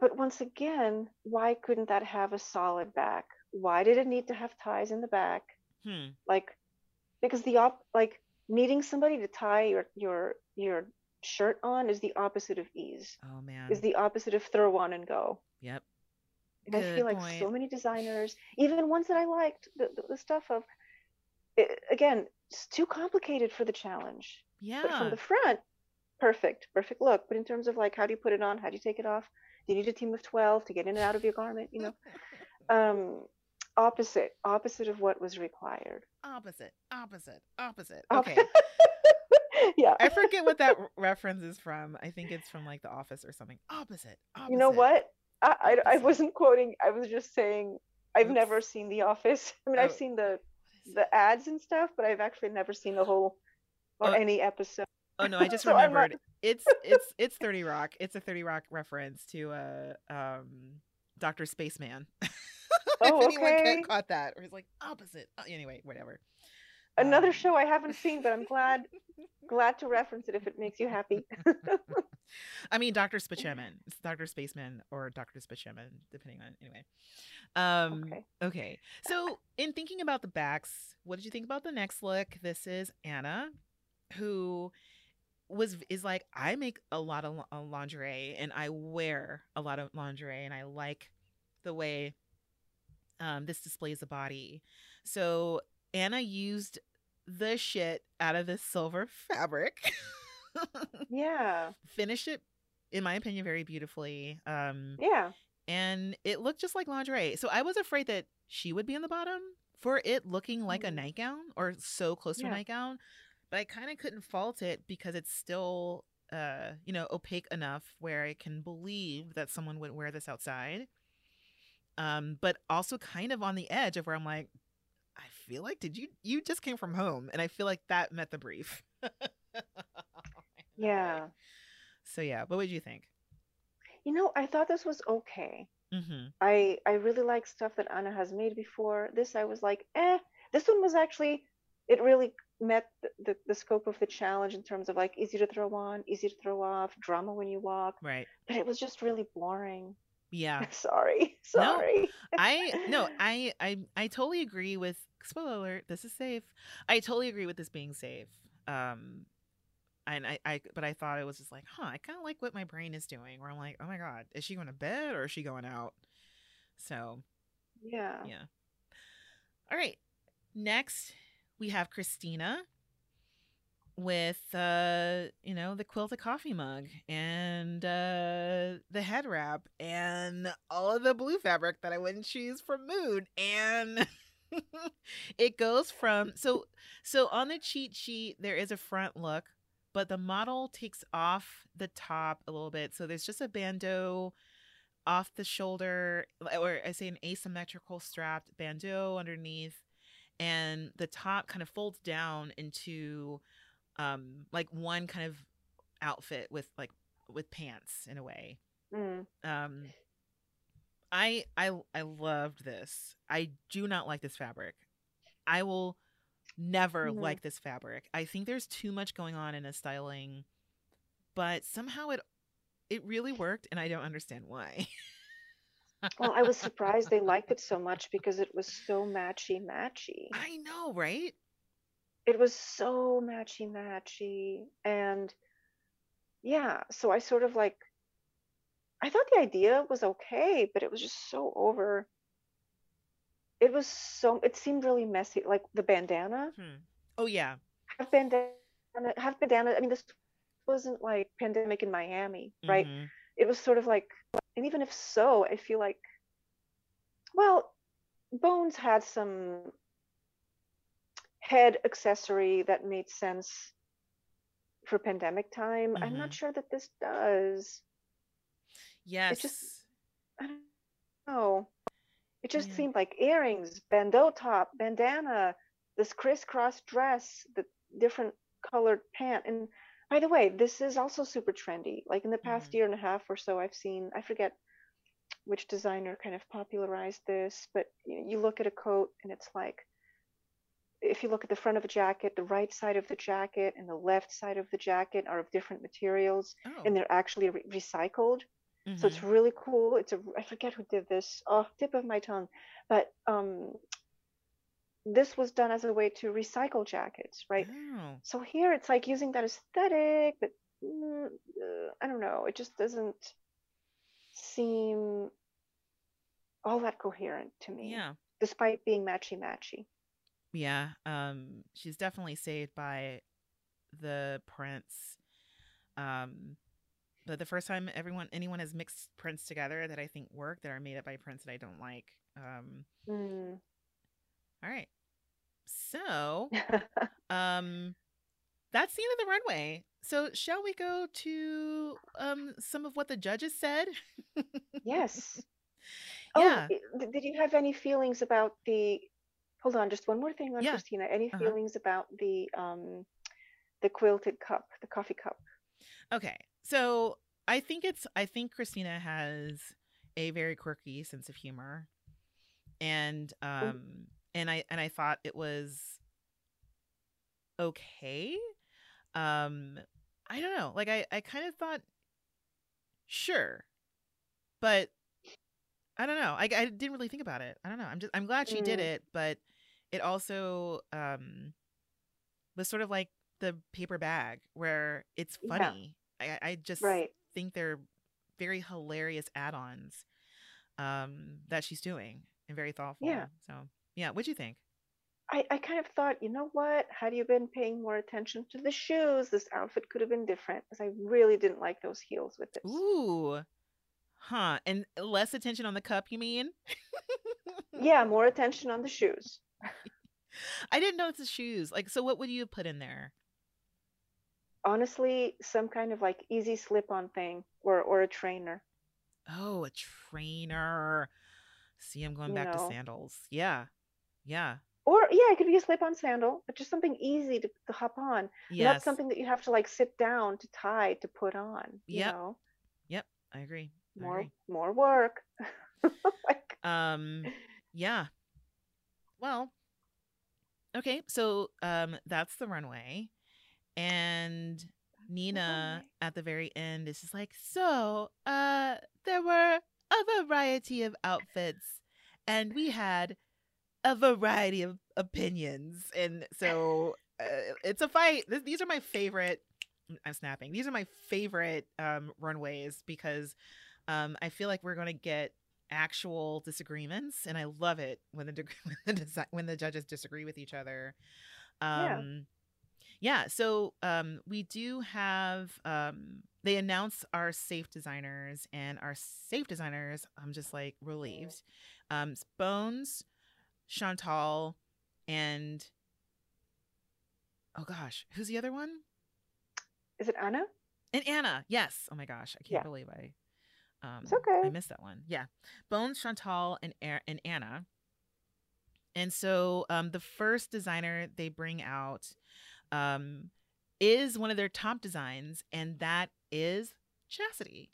But once again, why couldn't that have a solid back? Why did it need to have ties in the back? Hmm. Like because the op like needing somebody to tie your your your shirt on is the opposite of ease. Oh man. Is the opposite of throw on and go. Yep. And I feel like point. so many designers, even ones that I liked, the, the, the stuff of, it, again, it's too complicated for the challenge. Yeah. But from the front, perfect, perfect look. But in terms of like, how do you put it on? How do you take it off? Do you need a team of 12 to get in and out of your garment? You know, um, opposite, opposite of what was required. opposite, opposite, opposite. Okay. yeah. I forget what that reference is from. I think it's from like The Office or something. Opposite. opposite. You know what? I, I, I wasn't quoting. I was just saying I've Oops. never seen The Office. I mean, I've Oh. seen the What is it? the ads and stuff, but I've actually never seen the whole or Oh. any episode. Oh no, I just So I'm not- remembered. It's it's it's Thirty Rock. It's a Thirty Rock reference to uh um Doctor Spaceman. Oh, if anyone ca- okay. caught that, or it's like opposite. Uh, anyway, whatever. Another show I haven't seen, but I'm glad glad to reference it if it makes you happy. I mean, Doctor Spaceman. Doctor Spaceman or Doctor Spaceman, depending on anyway. Um, Okay. okay. So, in thinking about the backs, what did you think about the next look? This is Anna, who was is like I make a lot of lingerie and I wear a lot of lingerie and I like the way um, this displays the body. So Anna used the shit out of this silver fabric. Yeah. finished it in my opinion very beautifully um Yeah. and it looked just like lingerie so i was afraid that she would be in the bottom for it looking like a Mm. nightgown or so close to a nightgown but i kind of couldn't fault it because it's still uh you know opaque enough where i can believe that someone would wear this outside um but also kind of on the edge of where i'm like feel like did you you just came from home and I feel like that met the brief. Yeah. So yeah, what would you think? You know, I thought this was okay. Mm-hmm. I I really like stuff that Anna has made before. This I was like, eh. This one was actually it really met the, the, the scope of the challenge in terms of like easy to throw on, easy to throw off, drama when you walk. Right. But it was just really boring. Yeah. Sorry. Sorry. No, Sorry. I no, I I I totally agree with spoiler alert, this is safe. I totally agree with this being safe. Um and I, I but I thought it was just like, huh, I kinda like what my brain is doing where I'm like, oh my god, is she going to bed or is she going out? So Yeah. yeah. All right. Next we have Christina with uh you know the quilted coffee mug and uh the head wrap and all of the blue fabric that I wouldn't choose from Mood and it goes from so so on the cheat sheet there is a front look but the model takes off the top a little bit so there's just a bandeau off the shoulder or I say an asymmetrical strapped bandeau underneath and the top kind of folds down into um like one kind of outfit with like with pants in a way Mm. um i i i loved this i do not like this fabric i will never Mhm. like this fabric i think there's too much going on in the styling but somehow it it really worked and i don't understand why Well, I was surprised they liked it so much because it was so matchy matchy. i know right It was so matchy matchy. And yeah, so I sort of like I thought the idea was okay, but it was just so over. It was so it seemed really messy. Like the bandana. hmm. oh yeah Have bandana have bandana. I mean this wasn't like pandemic in Miami, right? Mhm. it was sort of like and even if so i feel like well bones had some head accessory that made sense for pandemic time i'm Mhm. not sure that this does yes just- i don't know. It just Yeah. seemed like earrings bandeau top bandana this crisscross dress the different colored pant. And by the way this is also super trendy. Like in the past Mhm. year and a half or so i've seen i forget which designer kind of popularized this but you, you look at a coat and it's like if you look at the front of a jacket the right side of the jacket and the left side of the jacket are of different materials oh. and they're actually re- recycled so it's mhm. really cool. It's a I forget who did this. Oh, tip of my tongue. But um this was done as a way to recycle jackets, right? oh So here it's like using that aesthetic, but mm, uh, I don't know. It just doesn't seem all that coherent to me, yeah despite being matchy matchy. Yeah, um, she's definitely saved by the prince. Um, but the first time everyone anyone has mixed prints together that I think work that are made up by prints that I don't like. Um, Mm. all right, so um, that's the end of the runway. So shall we go to um some of what the judges said? yes. Yeah. Oh, did you have any feelings about the? Hold on, just one more thing on Yeah. Christina. Any Uh-huh. feelings about the um, the quilted cup, the coffee cup? Okay. So I think it's I think Christina has a very quirky sense of humor. And um and I and I thought it was okay. Um I don't know. Like I I kind of thought sure. But I don't know. I I didn't really think about it. I don't know. I'm just I'm glad she did Mm. it, but it also um was sort of like the paper bag where it's funny. I I just Right. think they're very hilarious add-ons um that she's doing and very thoughtful. Yeah. So yeah, what'd you think? I, I kind of thought, you know what? Had you been paying more attention to the shoes, this outfit could have been different. Because I really didn't like those heels with it. Ooh. Huh. And less attention on the cup, you mean? Yeah, more attention on the shoes. I didn't notice the shoes. Like, so what would you put in there? Honestly, some kind of like easy slip-on thing, or or a trainer. Oh, a trainer. See, I'm going You back to sandals. Yeah. Yeah. or yeah, it could be a slip-on sandal, but just something easy to, to hop on, Yes. not something that you have to like sit down to tie to put on. You Yep. know, Yep. I agree. I more agree. more work. like, Um, yeah. Well, okay. So, um, that's the runway, and Nina at the very end is just like, so, uh, there were a variety of outfits, and we had a variety of opinions, and so uh, it's a fight. Th- these are my favorite. I'm snapping. These are my favorite um, runways because um, I feel like we're going to get actual disagreements, and I love it when the when the, when the judges disagree with each other. Yeah. Um, yeah. So um, we do have. Um, they announce our safe designers, and our safe designers. I'm just like relieved. Um, Bones, Shantall, and oh gosh, who's the other one? is it Anna? And Anna, yes. Oh my gosh, I can't Yeah. believe I um It's okay. I missed that one. Yeah. Bones, Shantall, and A- and Anna. And so um the first designer they bring out um is one of their top designs, and that is Chasity.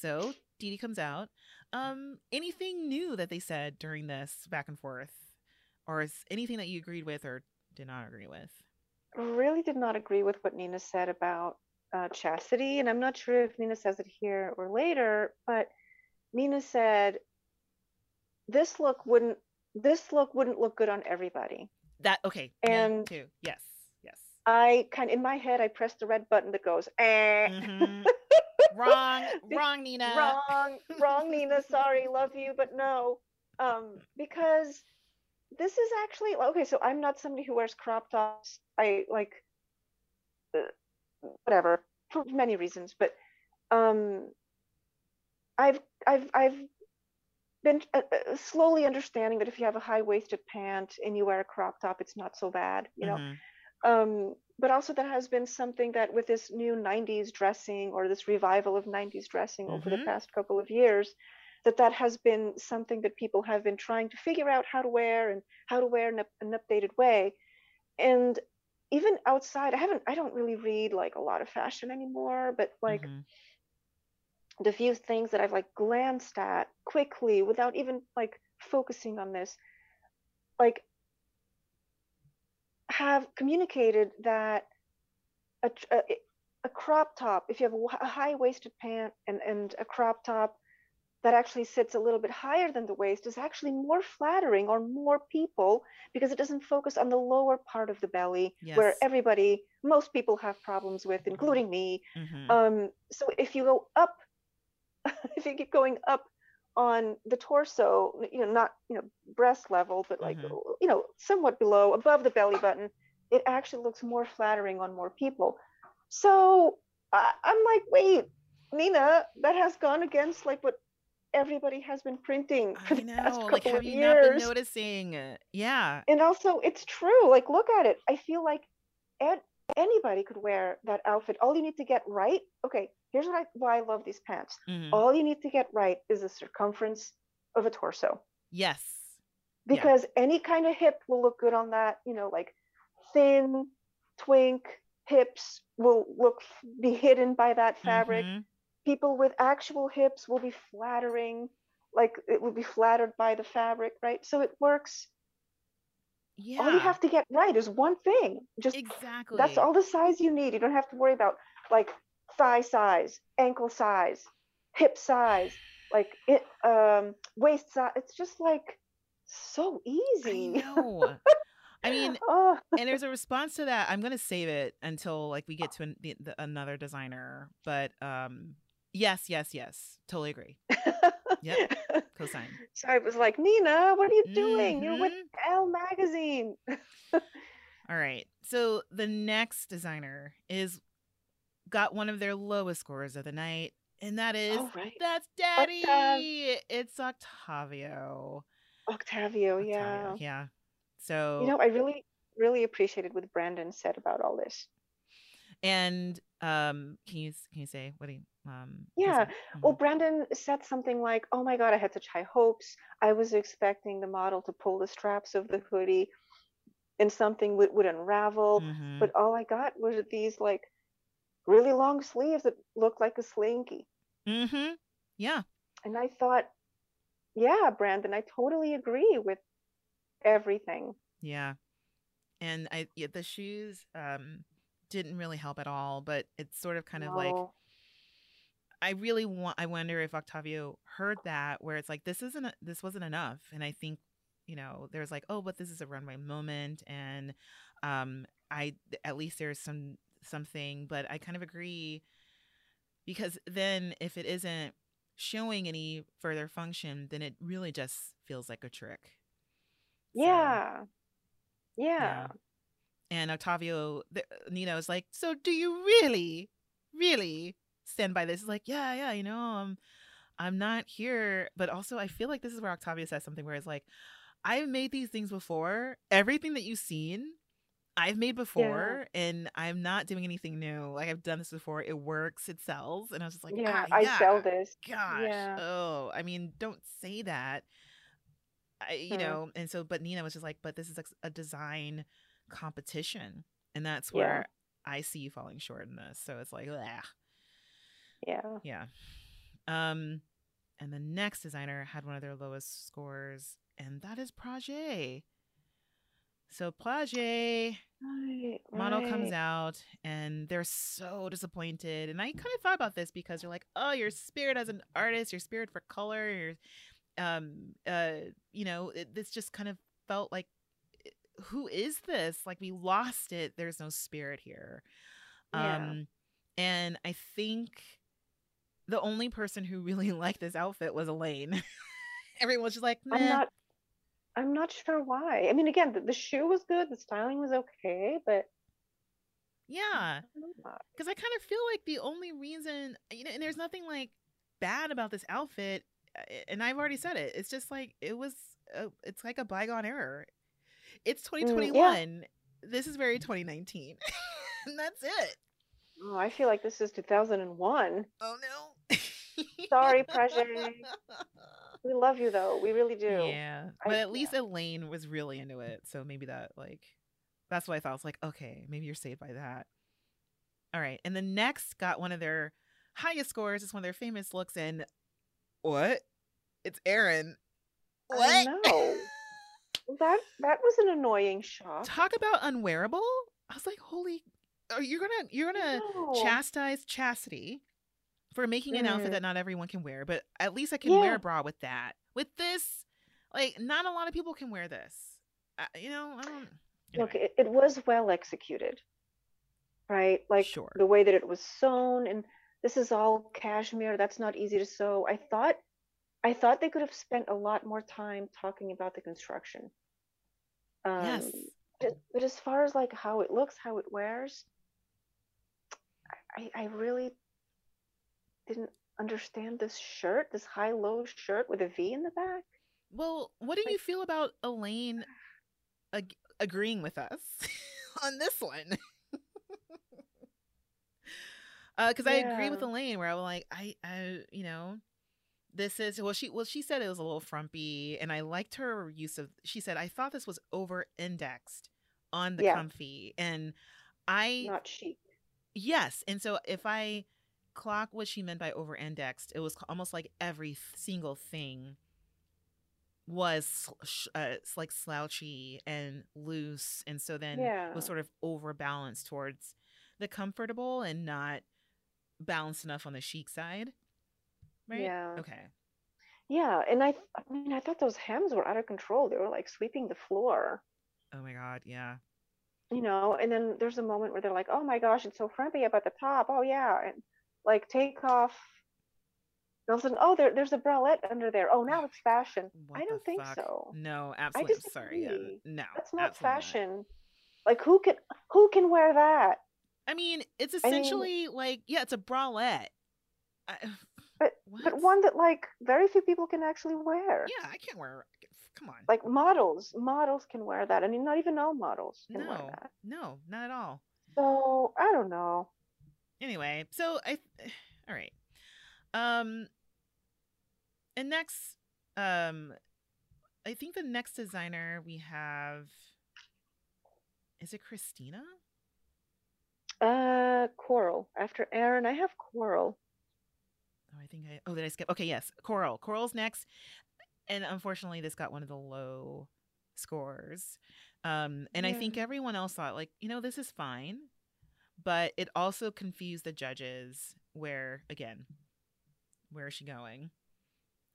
So Dee Dee comes out. Um, anything new that they said during this back and forth? Or is anything that you agreed with or did not agree with? really did not agree with what Nina said about uh, chasity, and I'm not sure if Nina says it here or later, but Nina said this look wouldn't this look wouldn't look good on everybody. That okay. And- too. Yes. I kind in my head I press the red button that goes eh. Mhm. wrong, wrong, Nina. wrong, wrong, Nina. Sorry, love you, but no. Um, because this is actually okay. So I'm not somebody who wears crop tops. I like uh, whatever for many reasons, but um, I've I've I've been uh, uh, slowly understanding that if you have a high waisted pant and you wear a crop top, it's not so bad, you know Mhm. Um, but also that has been something that with this new 90s dressing or this revival of 90s dressing over the Mhm. past couple of years that that has been something that people have been trying to figure out how to wear and how to wear in an updated way and even outside i haven't i don't really read like a lot of fashion anymore but like Mhm. the few things that I've like glanced at quickly without even like focusing on this, like have communicated that a, a, a crop top, if you have a high waisted pant and, and a crop top that actually sits a little bit higher than the waist, is actually more flattering on more people because it doesn't focus on the lower part of the belly where everybody, most people have problems with, including me. Mhm. Um, so if you go up, if you keep going up on the torso, you know, not you know breast level, but like Mhm. you know somewhat below, above the belly button, it actually looks more flattering on more people. So I, I'm like, wait, Nina, that has gone against like what everybody has been printing for I the past couple Like, have of you not been years. noticing? Yeah. And also, it's true. Like, look at it. I feel like ed- anybody could wear that outfit. All you need to get right. Okay, here's what I, why I love these pants. Mhm. All you need to get right is the circumference of a torso, Yes. Yeah. because any kind of hip will look good on that. You know, like thin, twink hips will look be hidden by that fabric. Mhm. People with actual hips will be flattering. Like it will be flattered by the fabric, right? So it works. Yeah. All you have to get right is one thing. Just exactly. That's all the size you need. You don't have to worry about like thigh size, ankle size, hip size, like it, um, waist size. It's just like so I easy. know. I mean, oh, and there's a response to that. I'm gonna save it until like we get to an, the, the, another designer. But um, yes, yes, yes, totally agree. Yep. Cosign. So I was like, Nina, what are you doing? You're with Mhm. Elle magazine. All right. So the next designer is got one of their lowest scores of the night, and that is Oh, right. that's Octav. Daddy. It's Octavio. Octavio, yeah. Octavio, yeah. So You know, I really, really appreciated what Brandon said about all this. And um, can you can you say what you um? Yeah. say? Well. Brandon said something like, "Oh my God, I had such high hopes. I was expecting the model to pull the straps of the hoodie and something would, would unravel, Mhm. but all I got was these like really long sleeves that looked like a slinky." Mhm. Yeah. And I thought, "Yeah, Brandon, I totally agree with everything." Yeah. And I yeah, the shoes um didn't really help at all, but it's sort of kind of like I really want I wonder if Octavio heard that where it's like this isn't a- this wasn't enough and I think you know there's like oh but this is a runway moment and um I at least there's some something but I kind of agree because then if it isn't showing any further function then it really just feels like a trick. So, Yeah. yeah. Yeah. And Octavio, the, Nina was like, "So do you really, really stand by this?" He's like, "Yeah, yeah, you know, I'm, I'm not here." But also, I feel like this is where Octavio says something where it's like, "I've made these things before. Everything that you've seen, I've made Yeah. before, and I'm not doing anything new. Like I've done this before. It works. It sells." And I was just like, Yeah. "Ah, I sell this. gosh, Yeah. oh, I mean, don't say that." I, you know, and so, but Nina was just like, "But this is like a design." competition and that's Yeah. where i see you falling short in this so it's like ah, Yeah. yeah um and the next designer had one of their lowest scores and that is Prajjé. So Right. model comes out and they're so disappointed and i kind of thought about this because you're like oh your spirit as an artist your spirit for color your um uh you know it, this just kind of felt like who is this like we lost it there's no spirit here Yeah. um and i think the only person who really liked this outfit was elaine everyone was just like I'm not. I'm not sure why. I mean, again, the, the shoe was good. The styling was okay, but yeah I because I kind of feel like the only reason, you know, and there's nothing like bad about this outfit, uh, and I've already said it. It's just like it was, a, it's like a bygone error. It's Mm, yeah. 2021. This is very 2019, and that's it. Oh, I feel like this is 2001. Oh no. Sorry, Prajjé. We love you though. We really do. Yeah, I- but at least Elaine was really into it, so maybe that like that's what I thought. I was like, okay, maybe you're saved by that. All right, and the next got one of their highest scores. It's one of their famous looks, and what? It's Aaron. I What? know. That that was an annoying shot. Talk about unwearable. I was like, holy. Are you gonna you're gonna No. chastise chasity for making an outfit Mm. that not everyone can wear, but at least I can wear a bra with that. With this, like, not a lot of people can wear this. I, you know, I don't. Look, it, it was well executed, right? Like Sure. the way that it was sewn, and this is all cashmere. That's not easy to sew. I thought, I thought they could have spent a lot more time talking about the construction. Um, yes. but, but as far as like how it looks, how it wears, I, I really didn't understand this shirt, this high-low shirt with a V in the back. Well, what do like- you feel about Elaine ag- agreeing with us on this one? Uh, because I agree with Elaine, where I'm like, I, I, you know, this is well, she well, she said it was a little frumpy, and I liked her use of. She said I thought this was over indexed on the Yeah. comfy, and I Not chic. Yes. And so if I clock what she meant by over indexed, it was almost like every single thing was uh, like slouchy and loose. And so then Yeah. was sort of overbalanced towards the comfortable and not balanced enough on the chic side. Right? Yeah. Okay. Yeah, and I, I mean, I thought those hems were out of control. They were like sweeping the floor, Oh my God. Yeah. you know. And then there's a moment where they're like, "Oh my gosh, it's so frumpy up at the top." Oh yeah, and like take off. And all of a sudden, oh, there, there's a bralette under there. Oh, now it's fashion. What I don't think fuck? so. No, absolutely. Sorry. Yeah. No. That's not fashion. Like who can who can wear that? I mean, it's I mean- essentially like, yeah, it's a bralette. I, But what? but one that like very few people can actually wear. Yeah, I can't wear. Come on. Like models, models can wear that. I mean, not even all models can wear no, that. no, not at all. So I don't know. Anyway, so I all right. Um and next um I think the next designer we have is it Christina? Uh, Coral. After Aaron, I have Coral. Oh, I think I. Oh, did I skip? Okay, yes, Coral. Coral's next, and unfortunately, this got one of the low scores. Um, and I think everyone else thought like, you know, this is fine, but it also confused the judges. Where again, where is she going?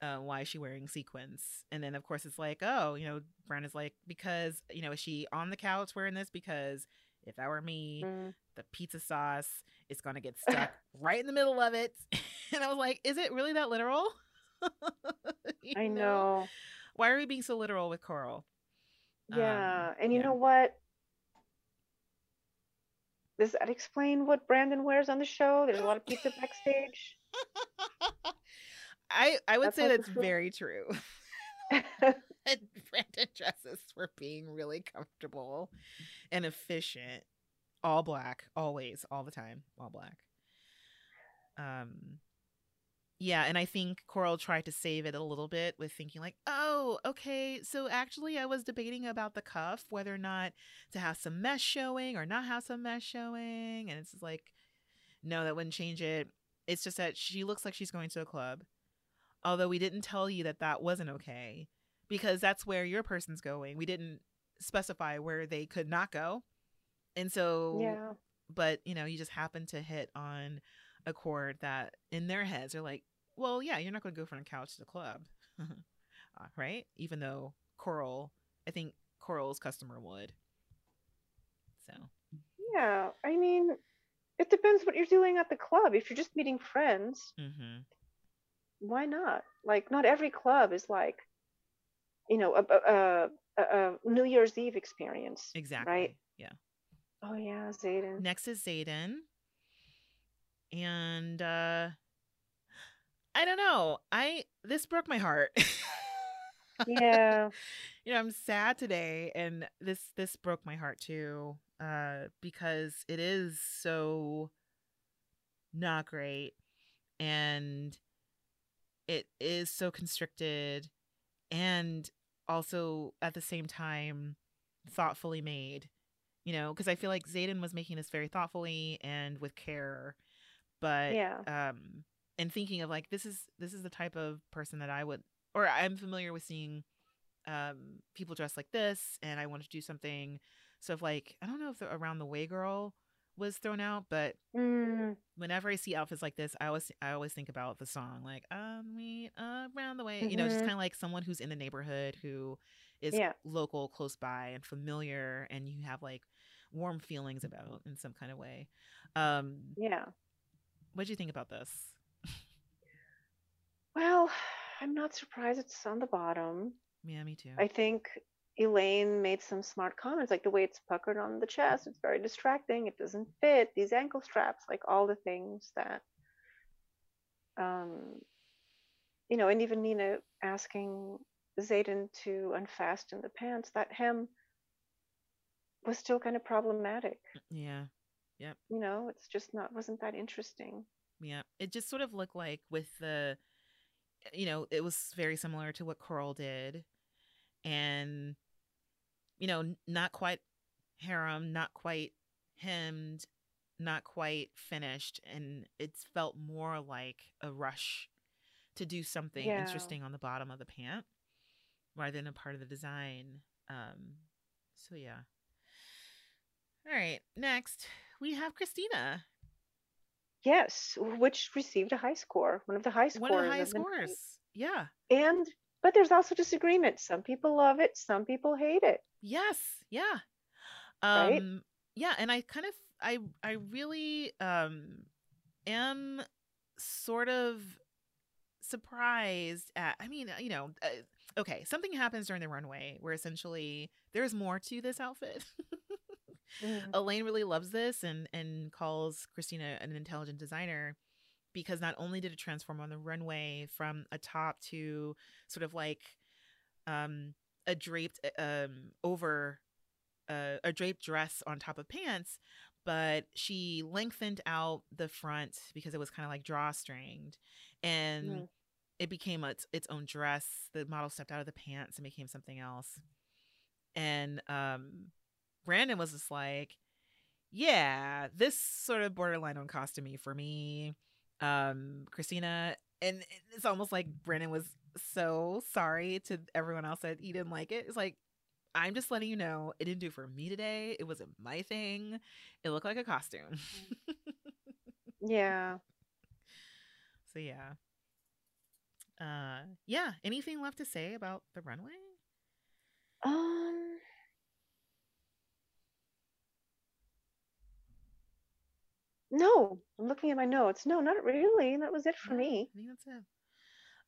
Uh, why is she wearing sequins? And then of course it's like, oh, you know, Brandon's like, because you know, is she on the couch wearing this? Because if that were me, Mm. the pizza sauce is gonna get stuck right in the middle of it. And I was like, is it really that literal? I know. Why are we being so literal with Coral? Um, Yeah. and you yeah. know what? Does that explain what Brandon wears on the show? There's a lot of pizza backstage. I I would That's say that's true. very true. and Brandon dresses for being really comfortable and efficient. All black, always, all the time, all black. Um yeah, and I think Coral tried to save it a little bit with thinking like, "Oh, okay, so actually I was debating about the cuff whether or not to have some mesh showing or not have some mesh showing." And it's just like, "No, that wouldn't change it. It's just that she looks like she's going to a club." Although we didn't tell you that that wasn't okay because that's where your person's going. We didn't specify where they could not go. And so yeah. but you know, you just happen to hit on a chord that in their heads are like, well, yeah, you're not going to go from the couch to the club, Uh, right? Even though Coral, I think Coral's customer would. So Yeah. I mean, it depends what you're doing at the club. If you're just meeting friends, mm-hmm. why not? Like, not every club is like, you know, a, a, a, a New Year's Eve experience. exactly, Right? yeah. Oh, yeah, Zayden. Next is Zayden, and uh I don't know. I this broke my heart. Yeah. you know i'm sad today and this this broke my heart too uh because it is so not great and it is so constricted and also at the same time thoughtfully made you know because i feel like zayden was making this very thoughtfully and with care but Yeah. um and thinking of like this is this is the type of person that i would or i'm familiar with seeing um people dressed like this and i want to do something so if like i don't know if the around the way girl was thrown out but Mm, whenever i see outfits like this i always i always think about the song like um we around the way you know just Mhm. kind of like someone who's in the neighborhood who is Yeah. local close by and familiar and you have like warm feelings about in some kind of way um yeah. What do you think about this Well, I'm not surprised it's on the bottom. yeah me too I think Elaine made some smart comments, like the way it's puckered on the chest. It's very distracting. It doesn't fit. These ankle straps, like all the things that, um, you know, and even Nina asking Zayden to unfasten the pants. That hem was still kind of problematic. yeah You know, it's just not wasn't that interesting. Yeah, it just sort of looked like with the, you know, it was very similar to what Coral did, and you know, not quite harem, not quite hemmed, not quite finished, and it's felt more like a rush to do something Yeah. interesting on the bottom of the pant rather than a part of the design. Um, so yeah. All right, next we have Christina. Yes, which received a high score, one of the high scores. One of the highest the night. scores. Yeah. And but there's also disagreement. Some people love it, some people hate it. Yes. Yeah. Right? Um yeah, and I kind of I I really um am sort of surprised at I mean, you know, uh, okay, something happens during the runway where essentially there's more to this outfit. Mm. Elaine really loves this and and calls Christina an intelligent designer because not only did it transform on the runway from a top to sort of like um a draped uh, um over uh, a draped dress on top of pants but she lengthened out the front because it was kind of like drawstringed and Mm. it became its its own dress. The model stepped out of the pants and became something else. And um Brandon was just like, yeah, this sort of borderline on costumey for me. Um Christina and it's almost like Brandon was so sorry to everyone else that he didn't like it. It's like I'm just letting you know it didn't do for me today. It wasn't my thing. It looked like a costume. Yeah. so yeah. Uh yeah, anything left to say about the runway? Um. No, I'm looking at my notes. No, not really. That was it for Yeah, me. I think that's it.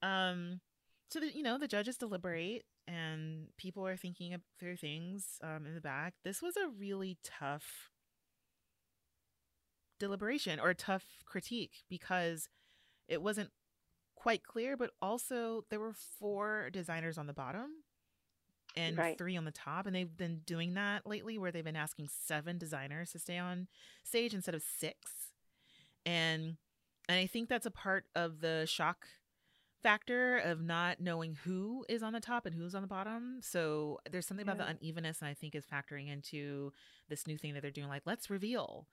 Um so the you know, the judges deliberate and people are thinking of through things um in the back. This was a really tough deliberation or a tough critique because it wasn't quite clear, but also there were four designers on the bottom and Right. three on the top. And they've been doing that lately where they've been asking seven designers to stay on stage instead of six. And and I think that's a part of the shock factor of not knowing who is on the top and who's on the bottom. So there's something about the unevenness and I think is factoring into this new thing that they're doing, like let's reveal.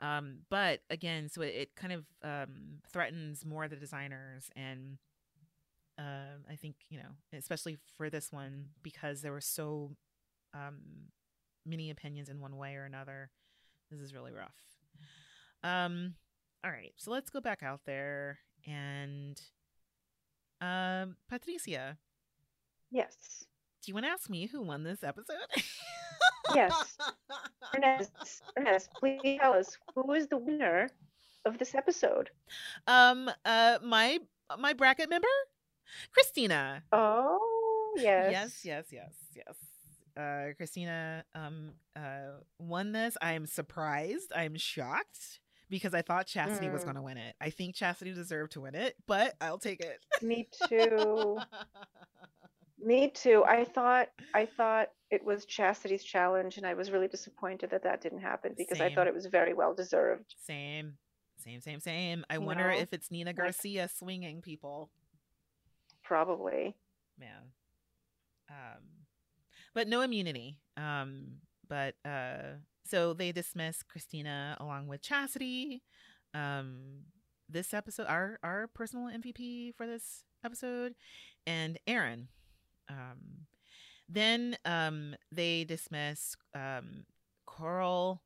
Um, but again, so it, it kind of um, threatens more of the designers and um I think you know, especially for this one because there were so um, many opinions in one way or another. This is really rough. Um, all right, so let's go back out there and um, Patricia, Yes. do you want to ask me who won this episode? Yes. Hernease, Hernease, please tell us who is the winner of this episode? um, uh, my my bracket member, Christina. Oh, yes. Yes, yes, yes, yes. Uh, Christina um uh won this. I am surprised. I'm shocked because I thought Chasity was Mm. going to win it. I think Chasity deserved to win it, but I'll take it. Me too. Me too. I thought I thought it was Chasity's challenge, and I was really disappointed that that didn't happen because I thought it was very well deserved. same, same, same, same. I You wonder know, if it's Nina Garcia swinging people. Probably. Man. Um, but no immunity. Um, but uh, so they dismiss Christina along with Chasity. Um, this episode, our our personal MVP for this episode, and Aaron. Um, then um, they dismiss um, Coral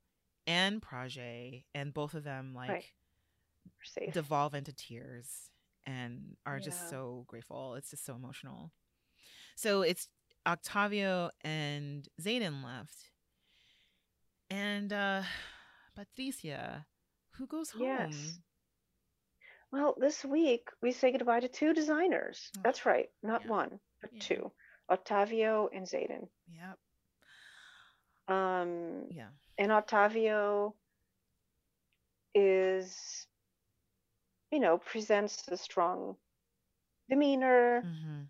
and Prajjé, and both of them like Right. Devolve into tears and are just so grateful. It's just so emotional. So it's Octavio and Zayden left. And uh Patricia, who goes home? Yes. Well, this week we say goodbye to two designers. Oh, That's right, not yeah. one, but Yeah. two. Octavio and Zayden. Yep. Um, Yeah. and Octavio is, you know, presents a strong demeanor. Mm-hmm.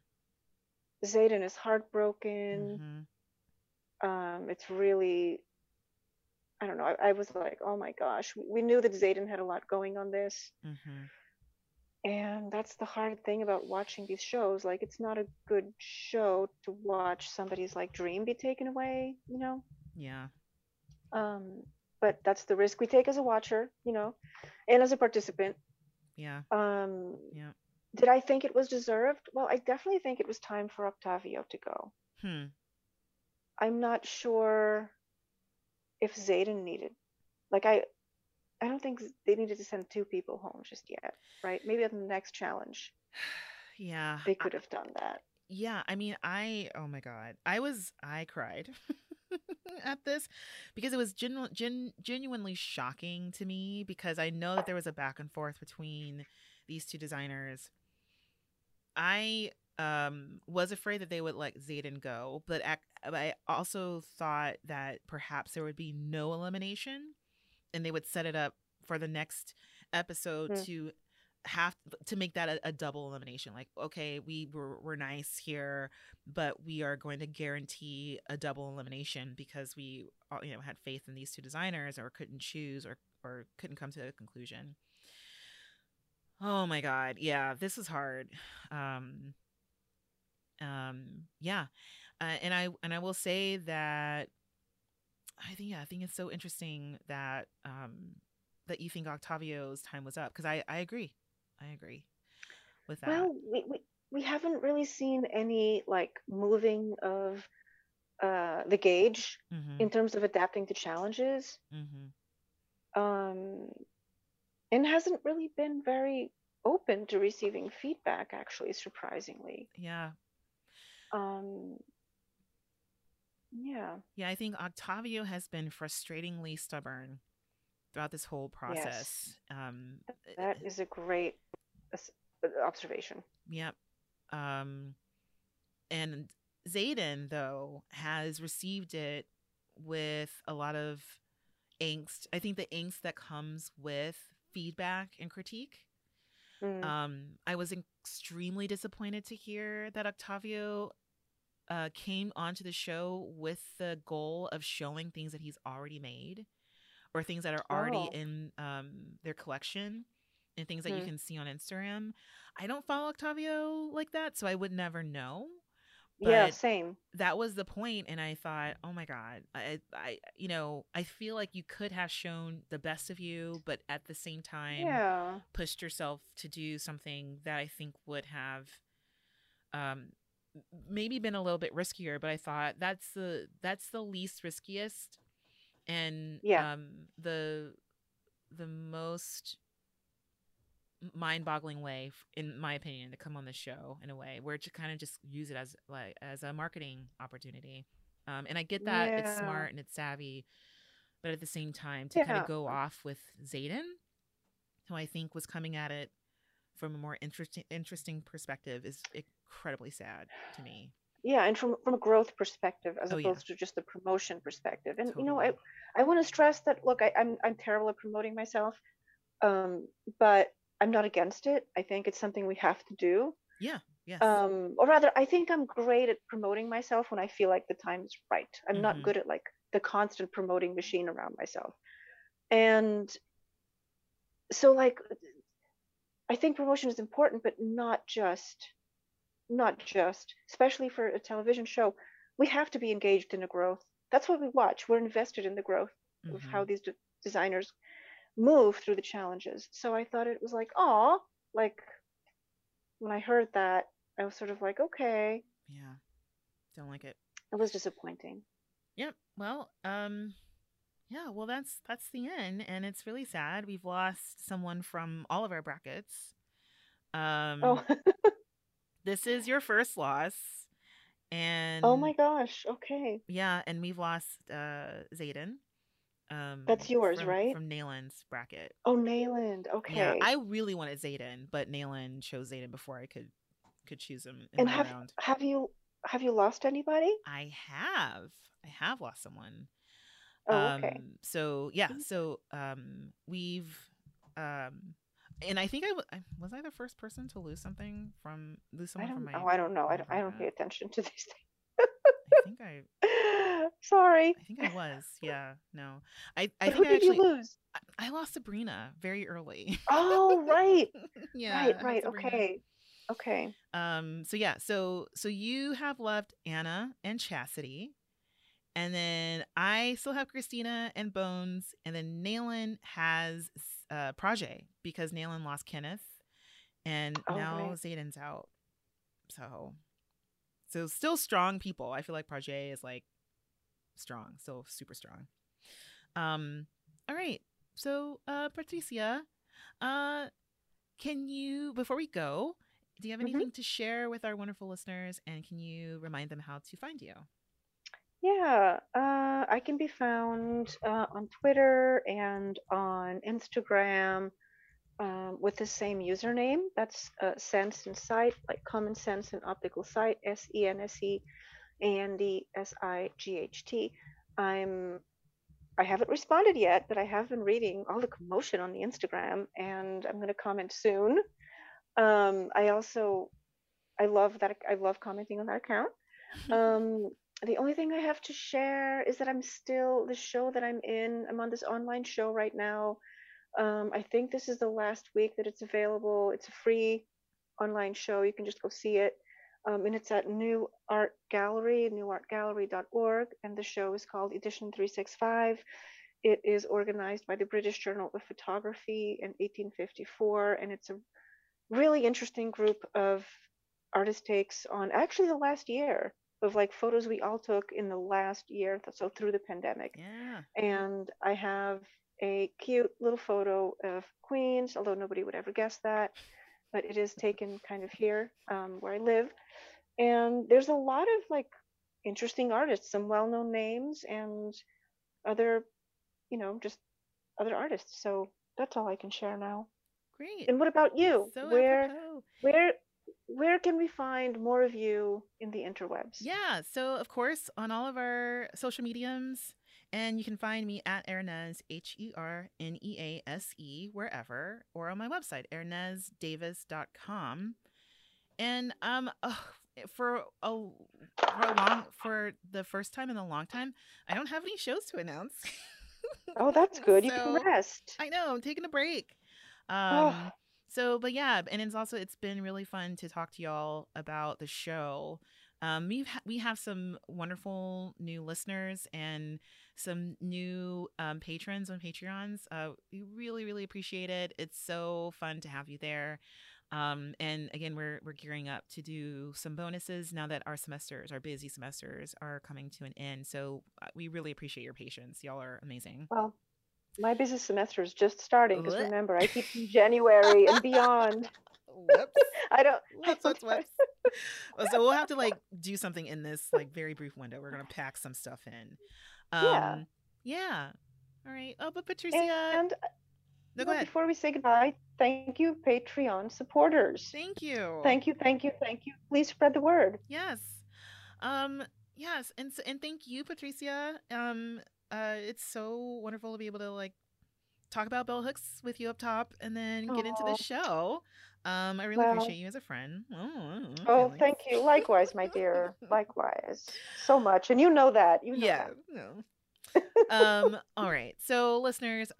Zayden is heartbroken. Mm-hmm. Um, it's really, I don't know. I, I was like, oh my gosh, we, knew that Zayden had a lot going on this. Mm-hmm. And that's the hard thing about watching these shows. Like, it's not a good show to watch somebody's like dream be taken away, you know? Yeah. Um, but that's the risk we take as a watcher, you know, and as a participant. Yeah. Um, Yeah. did I think it was deserved? Well, I definitely think it was time for Octavio to go. Hmm. I'm not sure if Zayden needed, like, I, I don't think they needed to send two people home just yet, right? Maybe at the next challenge Yeah. they could have done that. yeah i mean i oh my god i was i cried at this because it was genu- gen- genuinely shocking to me because i know that there was a back and forth between these two designers i um was afraid that they would let Zayden go but ac- i also thought that perhaps there would be no elimination and they would set it up for the next episode Hmm. to have to make that a, a, double elimination like okay we were, we're nice here but we are going to guarantee a double elimination because we uh, you know had faith in these two designers or couldn't choose or or couldn't come to a conclusion. Oh my god yeah this is hard. Um um yeah uh, and i and i will say that i think yeah i think it's so interesting that um that you think octavio's time was up because i i agree I agree with that. Well, we, we, we haven't really seen any like moving of uh, the gauge mm-hmm. in terms of adapting to challenges. Mm-hmm. Um, and hasn't really been very open to receiving feedback, actually, surprisingly. Yeah. Um, yeah. Yeah, I think Octavio has been frustratingly stubborn throughout this whole process. Yes. Um, that is a great observation. Yep. Um, and Zayden, though, has received it with a lot of angst. I think the angst that comes with feedback and critique. Mm. Um, I was extremely disappointed to hear that Octavio uh, came onto the show with the goal of showing things that he's already made or things that are already oh. in um, their collection and things that mm-hmm. you can see on Instagram. I don't follow Octavio like that, so I would never know. But yeah, same. That was the point, and I thought, oh my god, I, I, you know, I feel like you could have shown the best of you, but at the same time, yeah. pushed yourself to do something that I think would have, um, maybe been a little bit riskier. But I thought that's the that's the least riskiest and yeah. um, the the most mind-boggling way in my opinion to come on the show in a way where to kind of just use it as like as a marketing opportunity um, and i get that yeah. it's smart and it's savvy but at the same time to yeah. kind of go off with Zayden, who i think was coming at it from a more interesting interesting perspective is incredibly sad to me yeah and from from a growth perspective as oh, opposed yeah. to just the promotion perspective and totally. you know i i want to stress that look I, i'm i'm terrible at promoting myself um but i'm not against it i think it's something we have to do yeah yes. um or rather i think i'm great at promoting myself when i feel like the time is right i'm mm-hmm. not good at like the constant promoting machine around myself and so like i think promotion is important but not just not just, especially for a television show, we have to be engaged in the growth. That's what we watch. We're invested in the growth mm-hmm. of how mm-hmm. these de- designers move through the challenges. So I thought it was like, oh, like when I heard that, I was sort of like, okay. Yeah. Don't like it. It was disappointing. Yep. Well, um yeah, well that's that's the end and it's really sad. We've lost someone from all of our brackets. Um Oh. this is your first loss. And oh my gosh, okay. Yeah, and we've lost uh Zayden. Um That's yours, from, right? From Nayland's bracket. Oh, Nayland. Okay. Yeah, I really wanted Zayden, but Nayland chose Zayden before I could could choose him. and have round. have you have you lost anybody? I have. I have lost someone. Oh, okay. Um, so yeah, mm. so um, we've um, and I think I was was I the first person to lose something from lose someone from my. Oh, I don't know. I don't. I don't pay attention to these things. I think I. Sorry. I think I was. Yeah. No. I. I but think I actually lose. I, I, lost Sabrina very early. Oh right. yeah. Right. Right. Okay. Okay. Um. So yeah. So so you have left Anna and Chasity. And then I still have Christina and Bones, and then Nayland has uh, Prajjé because Nayland lost Kenneth, and oh, now right. Zayden's out. So, so still strong people. I feel like Prajjé is like strong, still super strong. Um, all right. So, uh, Patricia, uh, can you before we go, do you have mm-hmm. anything mm-hmm. to share with our wonderful listeners, and can you remind them how to find you? Yeah, uh, I can be found uh, on Twitter and on Instagram um, with the same username. That's uh, Sense and Sight, like Common Sense and Optical Sight, S E N S E A N D S I G H T. I'm I haven't responded yet, but I have been reading all the commotion on the Instagram, and I'm going to comment soon. Um, I also, I love that. I love commenting on that account. Um, the only thing I have to share is that I'm still the show that I'm in. I'm on this online show right now. Um, I think this is the last week that it's available. It's a free online show. You can just go see it. Um, and it's at New Art Gallery, newartgallery.org, and the show is called Edition 365. It is organized by the British Journal of Photography in 1854, and it's a really interesting group of artist takes on actually the last year of like photos we all took in the last year, so through the pandemic. Yeah. And I have a cute little photo of Queens, although nobody would ever guess that, but it is taken kind of here um, where I live. And there's a lot of like interesting artists, some well known names, and other, you know, just other artists. So that's all I can share now. Great. And what about you? So where apropos. where where can we find more of you in the interwebs? Yeah. So, of course, on all of our social mediums, and you can find me at Hernease, H E R N E A S E, wherever, or on my website, herneasedavis.com. And um, ugh, for a for a long for the first time in a long time, I don't have any shows to announce. Oh, that's good. You can rest. I know, I'm taking a break. Oh. Um, so, but yeah, and it's also it's been really fun to talk to y'all about the show. Um, we've ha- we have some wonderful new listeners and some new um, patrons on Patreons. Uh, we really really appreciate it. It's so fun to have you there. Um, and again, we're we're gearing up to do some bonuses now that our semesters, our busy semesters, are coming to an end. So uh, we really appreciate your patience. Y'all are amazing. Well, my business semester is just starting because remember, I teach in January and beyond. Whoops. I don't. Whoops, whoops, whoops. So we'll have to like do something in this like very brief window. We're gonna pack some stuff in. Um, Yeah. Yeah. All right. Oh, but Patricia. And no, go know, ahead. before we say goodbye, thank you, Patreon supporters. Thank you. Thank you, thank you, thank you. Please spread the word. Yes. Um. Yes. And and thank you, Patricia. Um. Uh. It's so wonderful to be able to like talk about bell hooks with you up top, and then get into the show. Um. I really Well- appreciate you as a friend. Oh. Oh, feelings. thank you. Likewise, my dear. Likewise. So much. And you know that. You know yeah that. no um all right so listeners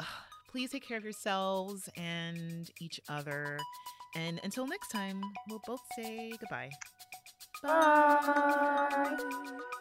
please take care of yourselves and each other and until next time we'll both say goodbye Bye. Bye.